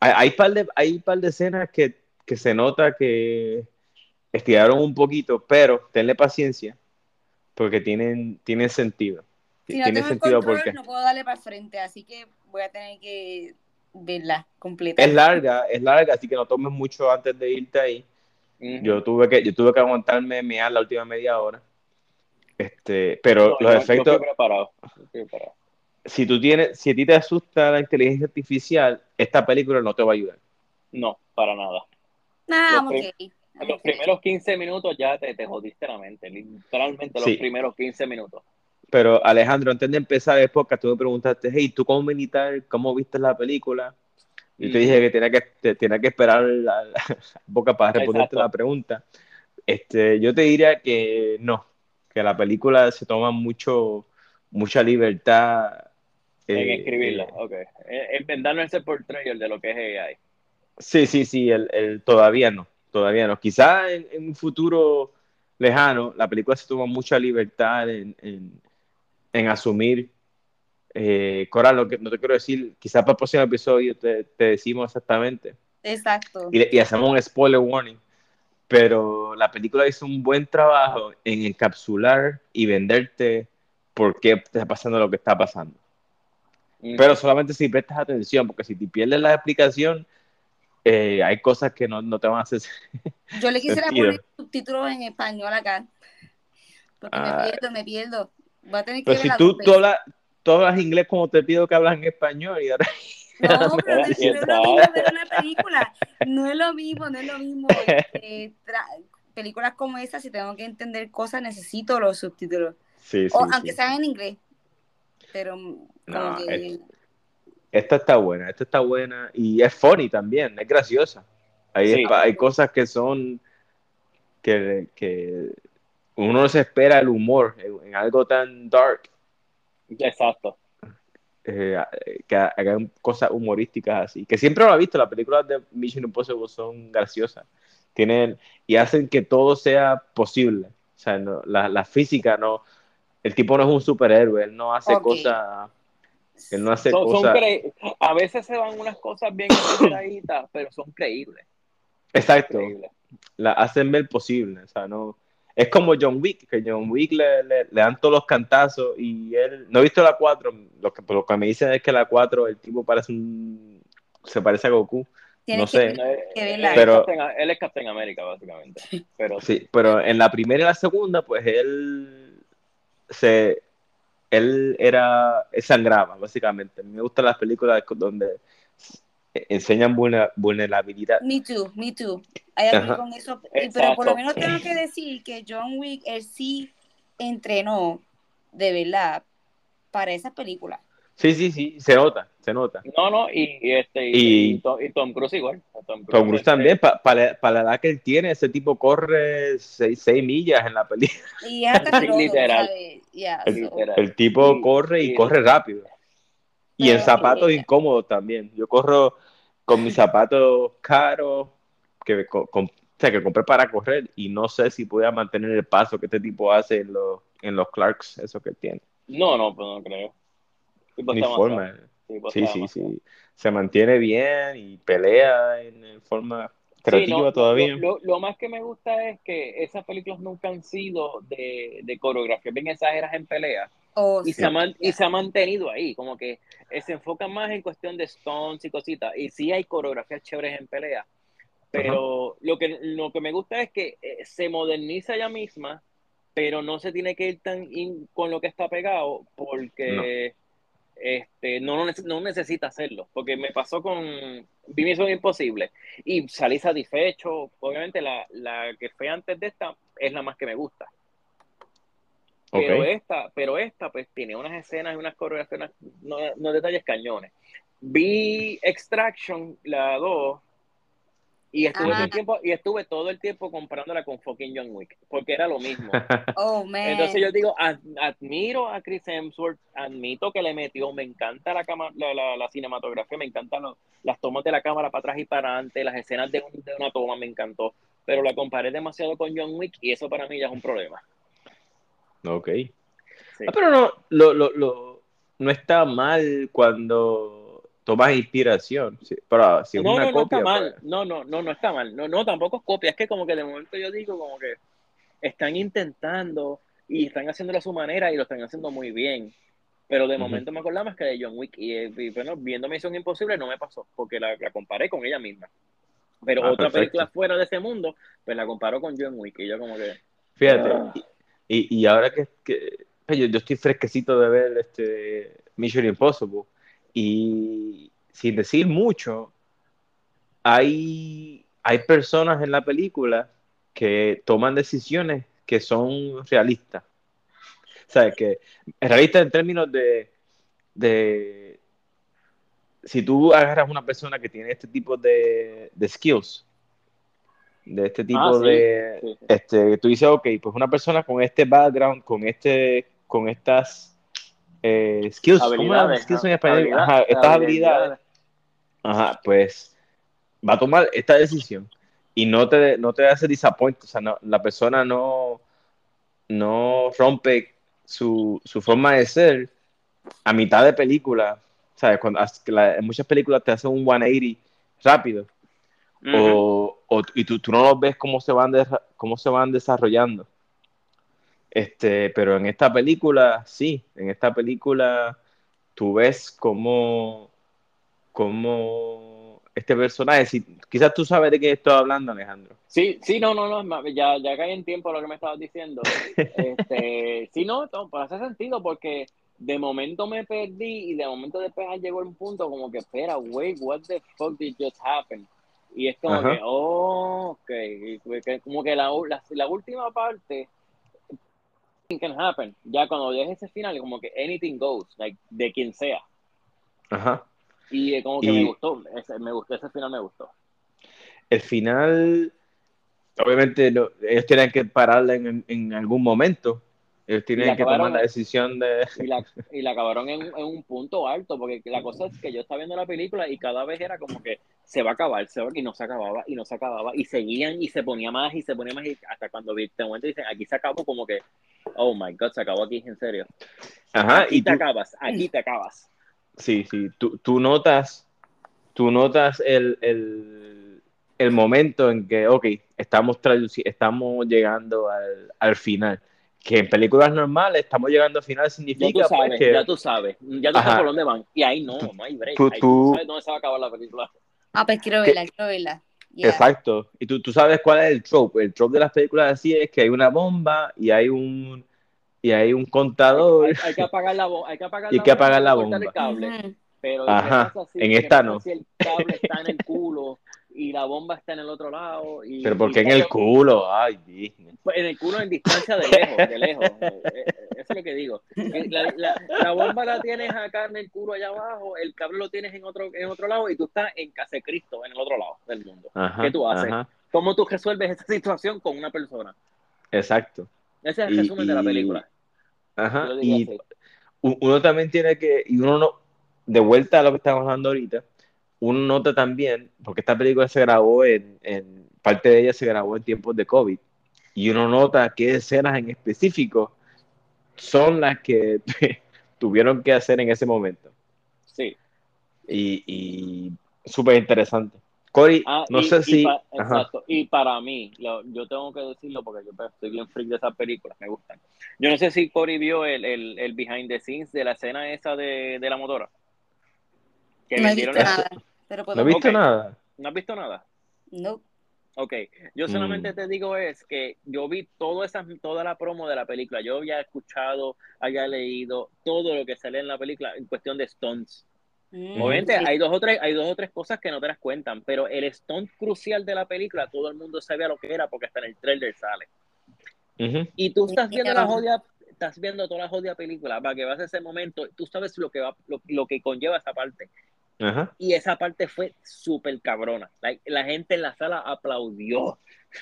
Hay, hay par de, hay par de escenas que, que se nota que estiraron un poquito, pero tenle paciencia porque tienen, tienen sentido. Si no Tiene tengo sentido control, porque no puedo darle para el frente, así que voy a tener que verla completa. es larga, es larga, así que no tomes mucho antes de irte ahí. Yo tuve que, yo tuve que aguantarme mear la última media hora. Este, pero No, los yo- efectos, Yo estoy preparado. yo estoy preparado. si tú tienes, si a ti te asusta la inteligencia artificial, esta película no te va a ayudar. No, para nada. Nah, Los prim- okay. Los primeros 15 minutos ya te, te jodiste la mente. Literalmente los Sí. primeros 15 minutos. Pero Alejandro, antes de empezar el podcast, tú me preguntaste, hey, ¿tú como militar, cómo viste la película? Yo te dije que tenía que, te- tenía que esperar la, la boca para responderte Exacto. la pregunta. Este, yo te diría que no, que la película se toma mucho, mucha libertad. En eh, escribirla, eh, ok. En, en darnos ese portrayal de lo que es AI. sí, sí, sí, el, el- todavía no, todavía no. Quizás en, en un futuro lejano, la película se toma mucha libertad en, en- en asumir. Eh, Coral, lo que no te quiero decir, quizás para el próximo episodio te, te decimos exactamente Exacto. y, y hacemos un spoiler warning. Pero la película hizo un buen trabajo en encapsular y venderte por qué está pasando lo que está pasando. Ujú. Pero solamente si prestas atención, porque si te pierdes la explicación, eh, hay cosas que no, no te van a hacer. Yo le quisiera sentido. poner subtítulos en español acá. Porque Ah. me pierdo, me pierdo. Voy a tener que Pero ver si tú, tú, hablas, tú hablas inglés como te pido que hablas en español y ahora No, pero no, es lo mismo ver una película. No es lo mismo, no es lo mismo. Este, películas como esas, si tengo que entender cosas, necesito los subtítulos. Sí, sí, o sí. aunque sean en inglés. Pero como No, que. Esta está buena, esta está buena y es funny también, es graciosa. Hay, hay cosas que son que, que uno no se espera el humor en, en algo tan dark, Exacto. eh, que hagan cosas humorísticas así. Que siempre lo ha visto, las películas de Mission Impossible son graciosas. Tienen, y hacen que todo sea posible. O sea, no- la, la física no. El tipo no es un superhéroe, él no hace cosas. Él no hace Son- cosas. A veces se van unas cosas bien pero son creíbles. Exacto. creíbles. la hacen ver posible, o sea, no es como John Wick, que John Wick le, le- le dan todos los cantazos y él, no he visto la 4, lo que, lo que me dicen es que la 4 el tipo parece un, se parece a Goku, Tienes no sé. que, él, es Pero- Captain- él es Captain América, básicamente. Pero sí, pero en la primera y la segunda, pues él se, él era, él sangraba, básicamente, me gustan las películas donde enseñan vulner- vulnerabilidad, Me too, me too. Hay algo Ajá. con eso. y- Pero por lo menos tengo que decir que John Wick, él sí entrenó de verdad para esa película. sí, sí, sí, se nota, se nota. no, no, y, y este y, Y- y Tom, y Tom Cruise igual. Tom Cruise, Tom Cruise este, también, para la edad que él tiene, ese tipo corre 6 millas en la película. Y es hasta Sí, literal. El- so- literal. El tipo Y- corre y, y- corre rápido. Y en zapatos incómodos también. Yo corro con mis zapatos caros que, co- com- o sea, que compré para correr y no sé si pueda mantener el paso que este tipo hace en los, en los Clarks, eso que tiene. No, no, pues no creo. Ni forma. Sí, sí, sí. Se mantiene bien y pelea en, forma creativa Sí, no, todavía. Lo, lo- lo más que me gusta es que esas películas nunca han sido de, de coreografía bien exageradas en pelea oh, y, sí. se ha man- y se ha mantenido ahí, como que se enfocan más en cuestión de stunts y cositas. Y sí hay coreografías chéveres en pelea, pero lo que, lo que me gusta es que eh, se moderniza ella misma, pero no se tiene que ir tan in con lo que está pegado porque este, no, nece- no necesita hacerlo. Porque me pasó con Vi Misión Imposible y salí satisfecho. Obviamente la, la que fue antes de esta es la más que me gusta. Pero esta, pero esta pues tiene unas escenas y unas coreografías, unos, no- unos detalles cañones. Vi Extraction, la 2, y estuve, todo el tiempo, y estuve todo el tiempo comprándola con fucking John Wick, porque era lo mismo. Oh, man. Entonces yo digo, ad- admiro a Chris Hemsworth, admito que le metió, me encanta la, cama, la, la, la cinematografía, me encantan las tomas de la cámara para atrás y para adelante, las escenas de, un- de una toma me encantó, pero la comparé demasiado con John Wick y eso para mí ya es un problema. Ok. Sí. Ah, pero no, lo, lo, lo- no está mal cuando tomas inspiración. Sí, pero si es no, una no, no está mal. pues, No, no, no, no está mal. No, no, tampoco es copia. Es que como que de momento yo digo como que están intentando y están haciéndolo a su manera y lo están haciendo muy bien. Pero de momento me acordaba más que de John Wick. Y, y, bueno, viendo Misión Imposible no me pasó, porque la, la comparé con ella misma. Pero Ah, otra perfecto. película fuera de ese mundo, pues la comparo con John Wick. Y yo como que... Fíjate, Ah. Y, y ahora que, que- yo, yo estoy fresquecito de ver este Mission Impossible y sin decir mucho, hay, hay personas en la película que toman decisiones que son realistas. O sea, que realistas en términos de, de si tú agarras una persona que tiene este tipo de skills, de este tipo Ah, sí, de, sí, sí. este, tú dices, ok, pues una persona con este background, con este, con estas eh, skills, ¿cómo llaman Habilidades. skills en ajá, español? habilidad- Ajá, estas habilidades, ajá, pues va a tomar esta decisión y no te, no te hace disappoint, o sea, no- la persona no, no rompe su, su forma de ser a mitad de película, ¿sabes? Cuando, la- en muchas películas te hacen un 180 rápido o, o- y tú, tú no los ves cómo se van de- cómo se van desarrollando. Este, pero en esta película, sí, en esta película tú ves cómo, cómo este personaje, si, quizás tú sabes de qué estoy hablando, Alejandro. Sí, sí, no, no, no, ya, ya caí en tiempo lo que me estabas diciendo. Este, sí, no, no, pues hace sentido porque de momento me perdí y de momento después llegó un punto como que, espera, wait, what the fuck did just happen? Y es como Ajá. que, oh, ok, como que- la, la, la última parte can happen. Ya cuando llegues ese final, como que anything goes, like, de quien sea. Ajá. Y como que Y- me gustó, ese, me gustó, ese final me gustó. el final, obviamente lo- ellos tienen que pararla en, en algún momento. Ellos tienen la que tomar acabaron la en- decisión de... Y la, y la acabaron en, en un punto alto, porque la cosa es que yo estaba viendo la película y cada vez era como que se va a acabar, se va, y no se acababa, y no se acababa, y seguían, y se ponía más, y se ponía más, y hasta cuando de momento dicen, aquí se acabó, como que, oh my god, se acabó aquí, en serio. Ajá, aquí y te tú, acabas, aquí te acabas. sí, sí, tú, tú notas, tú notas el, el, el momento en que, ok, estamos, estamos llegando al, al final. Que en películas normales estamos llegando al final Ya significa tú pues, sabes, que... ya tú sabes, ya tú Ajá. sabes por dónde van. Y ahí no, no hay break. tú- ahí tú- sabes dónde se va a acabar la película. Ah, pues quiero verla, quiero verla. Yeah. Exacto. Y tú, tú sabes cuál es el trope. El trope de las películas así es que hay una bomba y hay un y hay un contador. Hay, hay que apagar la bomba, hay que apagar Y la hay que apagar la el bomba. Pero Ajá, ¿qué pasa si- en esta no. Si el cable está en el culo y la bomba está en el otro lado. Y, Pero ¿por y qué en el culo? Ay, Disney. Pues, En el culo en distancia de lejos, de lejos. Eh, eh, Eso es lo que digo. Eh, La, la- la bomba la tienes acá en el culo allá abajo, el cable lo tienes en otro, en otro lado y tú estás en casa de Cristo, en el otro lado del mundo. Ajá, ¿Qué tú haces? ajá, ¿Cómo tú resuelves esta situación con una persona? exacto. Ese es el Y- resumen de la película. Ajá. Y así. uno también tiene que, y uno no, de vuelta a lo que estamos hablando ahorita, uno nota también, porque esta película se grabó en, en parte de ella se grabó en tiempos de COVID, y uno nota qué escenas en específico son las que tuvieron que hacer en ese momento. Sí. Y, y súper interesante. Cory, Ah, no y- sé y si... pa- exacto. Y para mí, lo- yo tengo que decirlo porque yo pues, estoy bien freak de esas películas, me gustan. Yo no sé si Cory vio el, el, el behind the scenes de la escena esa de, de la motora. Que vendieron la- Pero ¿No he visto Ok. nada? ¿No has visto nada? No. Ok, yo solamente Mm. te digo es que yo vi todo esa, toda la promo de la película, yo había escuchado, había leído todo lo que sale en la película en cuestión de stunts. Mm, Obviamente sí. hay dos o tres, hay dos o tres cosas que no te las cuentan, pero el stunt crucial de la película todo el mundo sabía lo que era porque hasta en el trailer sale. Ujú. Y tú estás viendo la jodida, estás viendo toda la jodida película para que vas a ese momento, tú sabes lo que va, lo, lo que conlleva esa parte. Ajá. Y esa parte fue súper cabrona. La, la gente en la sala aplaudió.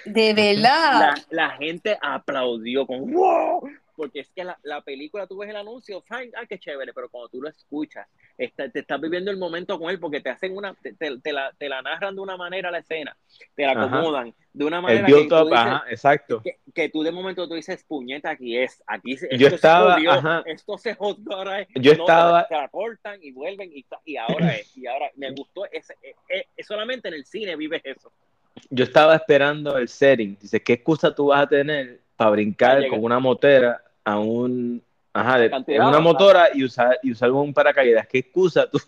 De verdad. La, la gente aplaudió con wow, porque es que la, la película, tú ves el anuncio, fine, ah, qué chévere, pero cuando tú lo escuchas, está- te estás viviendo el momento con él porque te hacen una, te, te- te la, te la narran de una manera la escena, te la Ajá. acomodan de una El manera que build tú up, dices, ajá, exacto. que, que tú de momento tú dices, puñeta, aquí es, aquí se, Yo esto estaba, se jodió, ajá. esto se jodió, ahora es, Yo no, estaba- te la cortan y vuelven y, y ahora es, y ahora me gustó, ese, eh, eh, solamente en el cine vives eso. Yo estaba esperando el setting. Dice, ¿qué excusa tú vas a tener para brincar con una motera a un... Ajá, de, Cantidad, una motora y usar, y usar un paracaídas? ¿Qué excusa tú,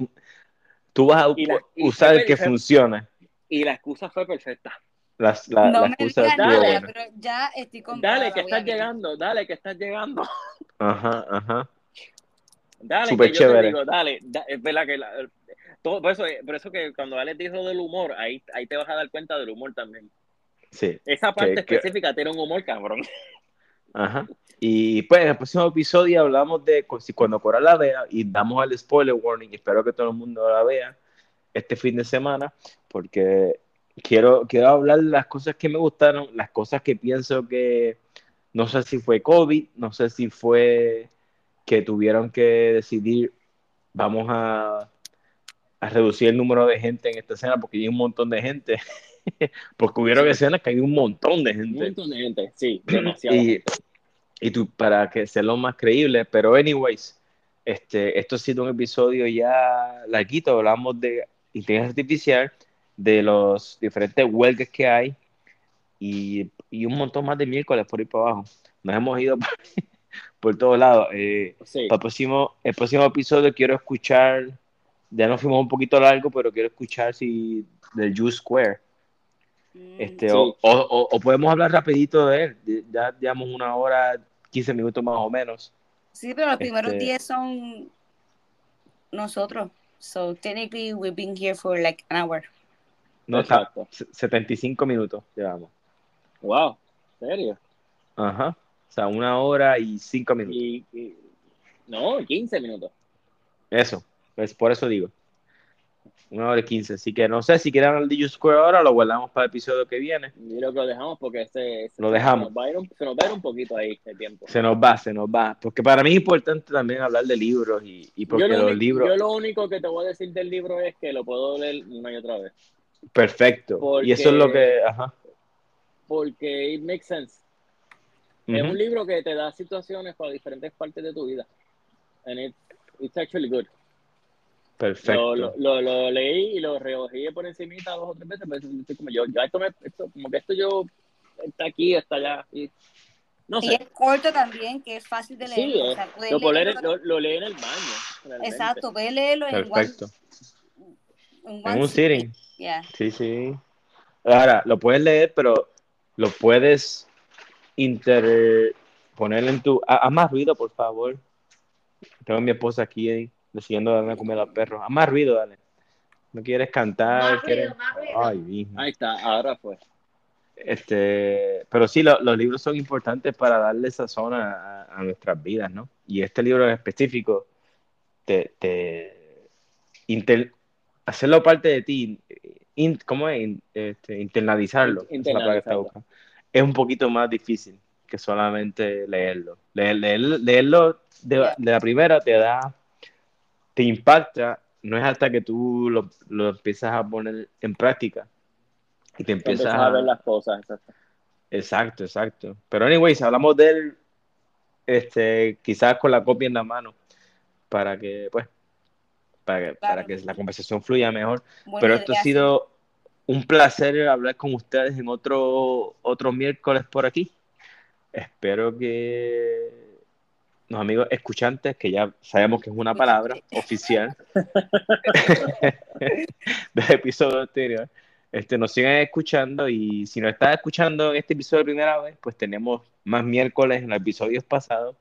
tú vas a la- usar fue- que funcione? Y la excusa fue perfecta. La, la, no la me excusa digas nada, buena. pero ya estoy comprada. Dale, que estás llegando, dale, que estás llegando. Ajá, ajá. Dale, Súper que yo te chévere. digo, dale, da- es verdad que la- todo, por eso, por eso que cuando Alex dijo del humor, ahí, ahí te vas a dar cuenta del humor también. Sí, Esa parte que- específica tiene un humor cabrón. ajá. Y pues en el próximo episodio hablamos de cuando Cora la vea y damos el spoiler warning. Espero que todo el mundo la vea este fin de semana porque quiero, quiero hablar de las cosas que me gustaron, las cosas que pienso que no sé si fue COVID, no sé si fue que tuvieron que decidir vamos a, a reducir el número de gente en esta escena porque hay un montón de gente. porque hubieron escenas que hay un montón de Un gente montón de gente, sí, demasiado. y, y tú, para que sea lo más creíble, pero anyways, este, esto ha sido un episodio ya larguito, hablamos de inteligencia artificial, de los diferentes huelgas que hay y, y un montón más de miércoles por ahí para abajo. Nos hemos ido por, por todos lados. Eh, Sí. para el próximo, el próximo episodio quiero escuchar, ya nos fuimos un poquito largo, pero quiero escuchar si del Juice Square. Este, Sí. o, o- o- o podemos hablar rapidito de él. Ya llevamos una hora, 15 minutos más o menos. Sí, pero los primeros Este- 10 son nosotros. So technically we've been here for like an hour. No, está, Exacto. se- 75 minutos llevamos. Wow, ¿serio? Ajá. O sea, una hora y cinco minutos. Y, y- no, 15 minutos. Eso. Pues por eso digo. Una hora y quince. Así que no sé si quieren hablar de You Square ahora o lo guardamos para el episodio que viene. Yo creo que lo dejamos porque este, este Lo dejamos. Se nos, va a ir un, se nos va a ir un poquito ahí el tiempo. Se nos va, se nos va. Porque para mí es importante también hablar de libros y, y porque lo los único, libros. yo lo único que te voy a decir del libro es que lo puedo leer una y otra vez. Perfecto. Porque- Y eso es lo que. Ajá. Porque it makes sense. Es un libro que te da situaciones para diferentes partes de tu vida. And it, it's actually good. Perfecto. Lo, lo, lo, lo leí y lo reojeé por encimita dos o tres veces, pero estoy como yo, ya esto me, esto, como que esto yo, está aquí, está allá, y no Y sé, es corto también, que es fácil de leer. sí, o eh, sea, lo, leer- leerlo- lo, lo leí en el baño. realmente. Exacto, puedes leerlo en one, Perfecto. en En one un sitting. Yeah. Sí, sí. Ahora, lo puedes leer, pero lo puedes inter poner en tu. ha- Haz más ruido, por favor. Tengo a mi esposa aquí eh, decidiendo darme a comer a los perros. Haz más ruido, dale. No quieres cantar, Más quieres. ruido, más ruido. Ay, mismo. Ahí está, ahora fue. Este, pero sí, lo- los libros son importantes para darle sazón a, a- a nuestras vidas, ¿no? Y este libro en específico, te, te inter- hacerlo parte de ti, in- ¿cómo es? In- este, internalizarlo, es Internalizarlo. buscando. es un poquito más difícil que solamente leerlo. Leer- leer- leerlo de, de la primera te da, te impacta, no es hasta que tú lo, lo empiezas a poner en práctica y te empiezas Empiezas a ver las cosas, exacto. Exacto, exacto. Pero anyways, hablamos de él, este, quizás con la copia en la mano, para que, pues, para que, para que la conversación fluya mejor. Buena Pero esto ha sido un placer hablar con ustedes en otro, otro miércoles por aquí. Espero que los amigos escuchantes, que ya sabemos que es una palabra oficial del episodio anterior, este, nos sigan escuchando y si nos estás escuchando en este episodio de primera vez, pues tenemos más miércoles en los episodios pasados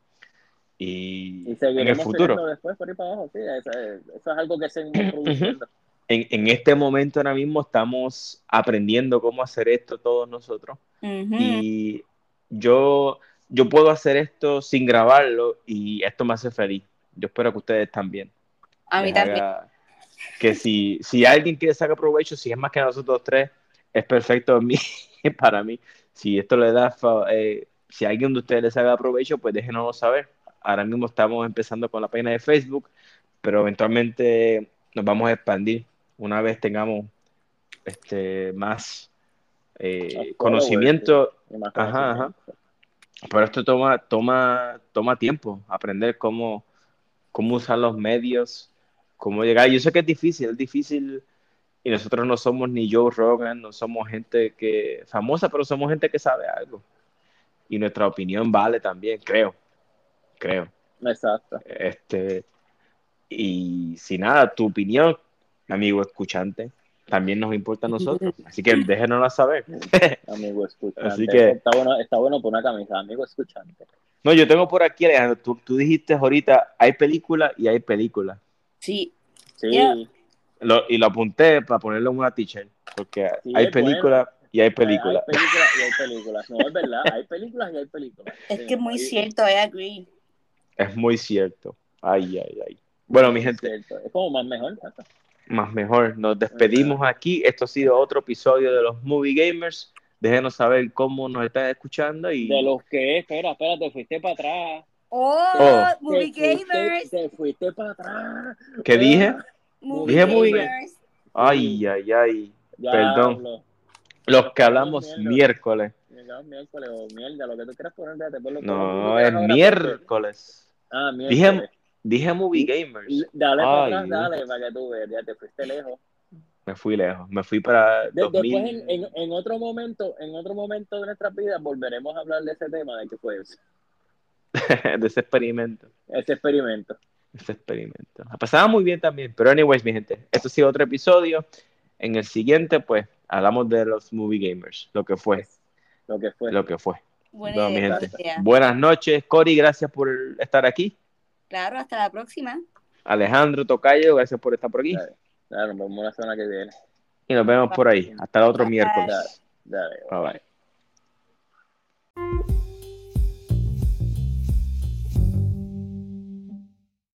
y, Y en el futuro. después por ahí para abajo, sí, eso es, eso es algo que seguimos produciendo. En, en este momento ahora mismo estamos aprendiendo cómo hacer esto todos nosotros Ujú. y yo, yo puedo hacer esto sin grabarlo y esto me hace feliz. Yo espero que ustedes también. A mí también. haga- que si, si alguien quiere sacar provecho, si es más que nosotros tres, es perfecto mí, para mí. Si esto le da, fa- eh, si alguien de ustedes les haga provecho, pues déjenoslo saber. Ahora mismo estamos empezando con la página de Facebook, pero eventualmente nos vamos a expandir una vez tengamos este, más eh, conocimiento. Más Ajá, ajá. Pero esto toma, toma, toma tiempo, aprender cómo, cómo usar los medios, cómo llegar. Yo sé que es difícil, es difícil y nosotros no somos ni Joe Rogan, no somos gente que famosa, pero somos gente que sabe algo. Y nuestra opinión vale también, creo, creo. Exacto. Este, y si nada, tu opinión, amigo escuchante, también nos importa a nosotros. Así que déjenosla saber. Amigo escuchante. Así que- Está bueno, está bueno por una camisa, amigo escuchante. No, yo tengo por aquí, Alejandro, tú, tú dijiste ahorita, hay películas y hay películas. Sí, Sí, Yeah. Lo- y lo apunté para ponerlo en una t-shirt, porque Sí, hay es películas y hay hay películas. y hay películas. No, es verdad, hay películas y hay películas. es Sí, que es muy hay- cierto, I agree. Es muy cierto. Ay, ay, ay. Bueno, mi gente. Es como más mejor. ¿verdad? Más mejor, nos despedimos aquí. Esto ha sido otro episodio de los Movie Gamers. Déjenos saber cómo nos están escuchando y De los que, espera, espera, te fuiste para atrás. Oh, Oh. Movie Te fuiste- Gamers. Te fuiste para atrás. ¿qué dije? Movie Dije Movie Gamers. Ay, ay, ay. Perdón. Los que hablamos Mierda. miércoles. Miércoles o mierda, lo que tú quieras poner, fíjate, ponlo No, es miércoles. Ah, miércoles. dije Movie Gamers. Dale para Ay, atrás, dale, para que tú veas, ya te fuiste lejos. Me fui lejos. Me fui para De- 2000. Después, en, en, en otro momento, en otro momento de nuestras vidas, volveremos a hablar de ese tema, de qué fue eso, de ese experimento. ese experimento. Ese experimento. La pasaba muy bien también. Pero, anyways, mi gente, esto ha sido otro episodio. En el siguiente, pues, hablamos de los movie gamers. Lo que fue. Lo que fue. Lo que fue. Buena Bueno, mi gente. Buenas noches, Cory. Gracias por estar aquí. Claro, hasta la próxima. Alejandro Tocayo, gracias por estar por aquí. Dale, dale, nos vemos en la semana que viene. Y nos vemos por ahí. Hasta el otro bye. miércoles. Dale, dale. Bye bye.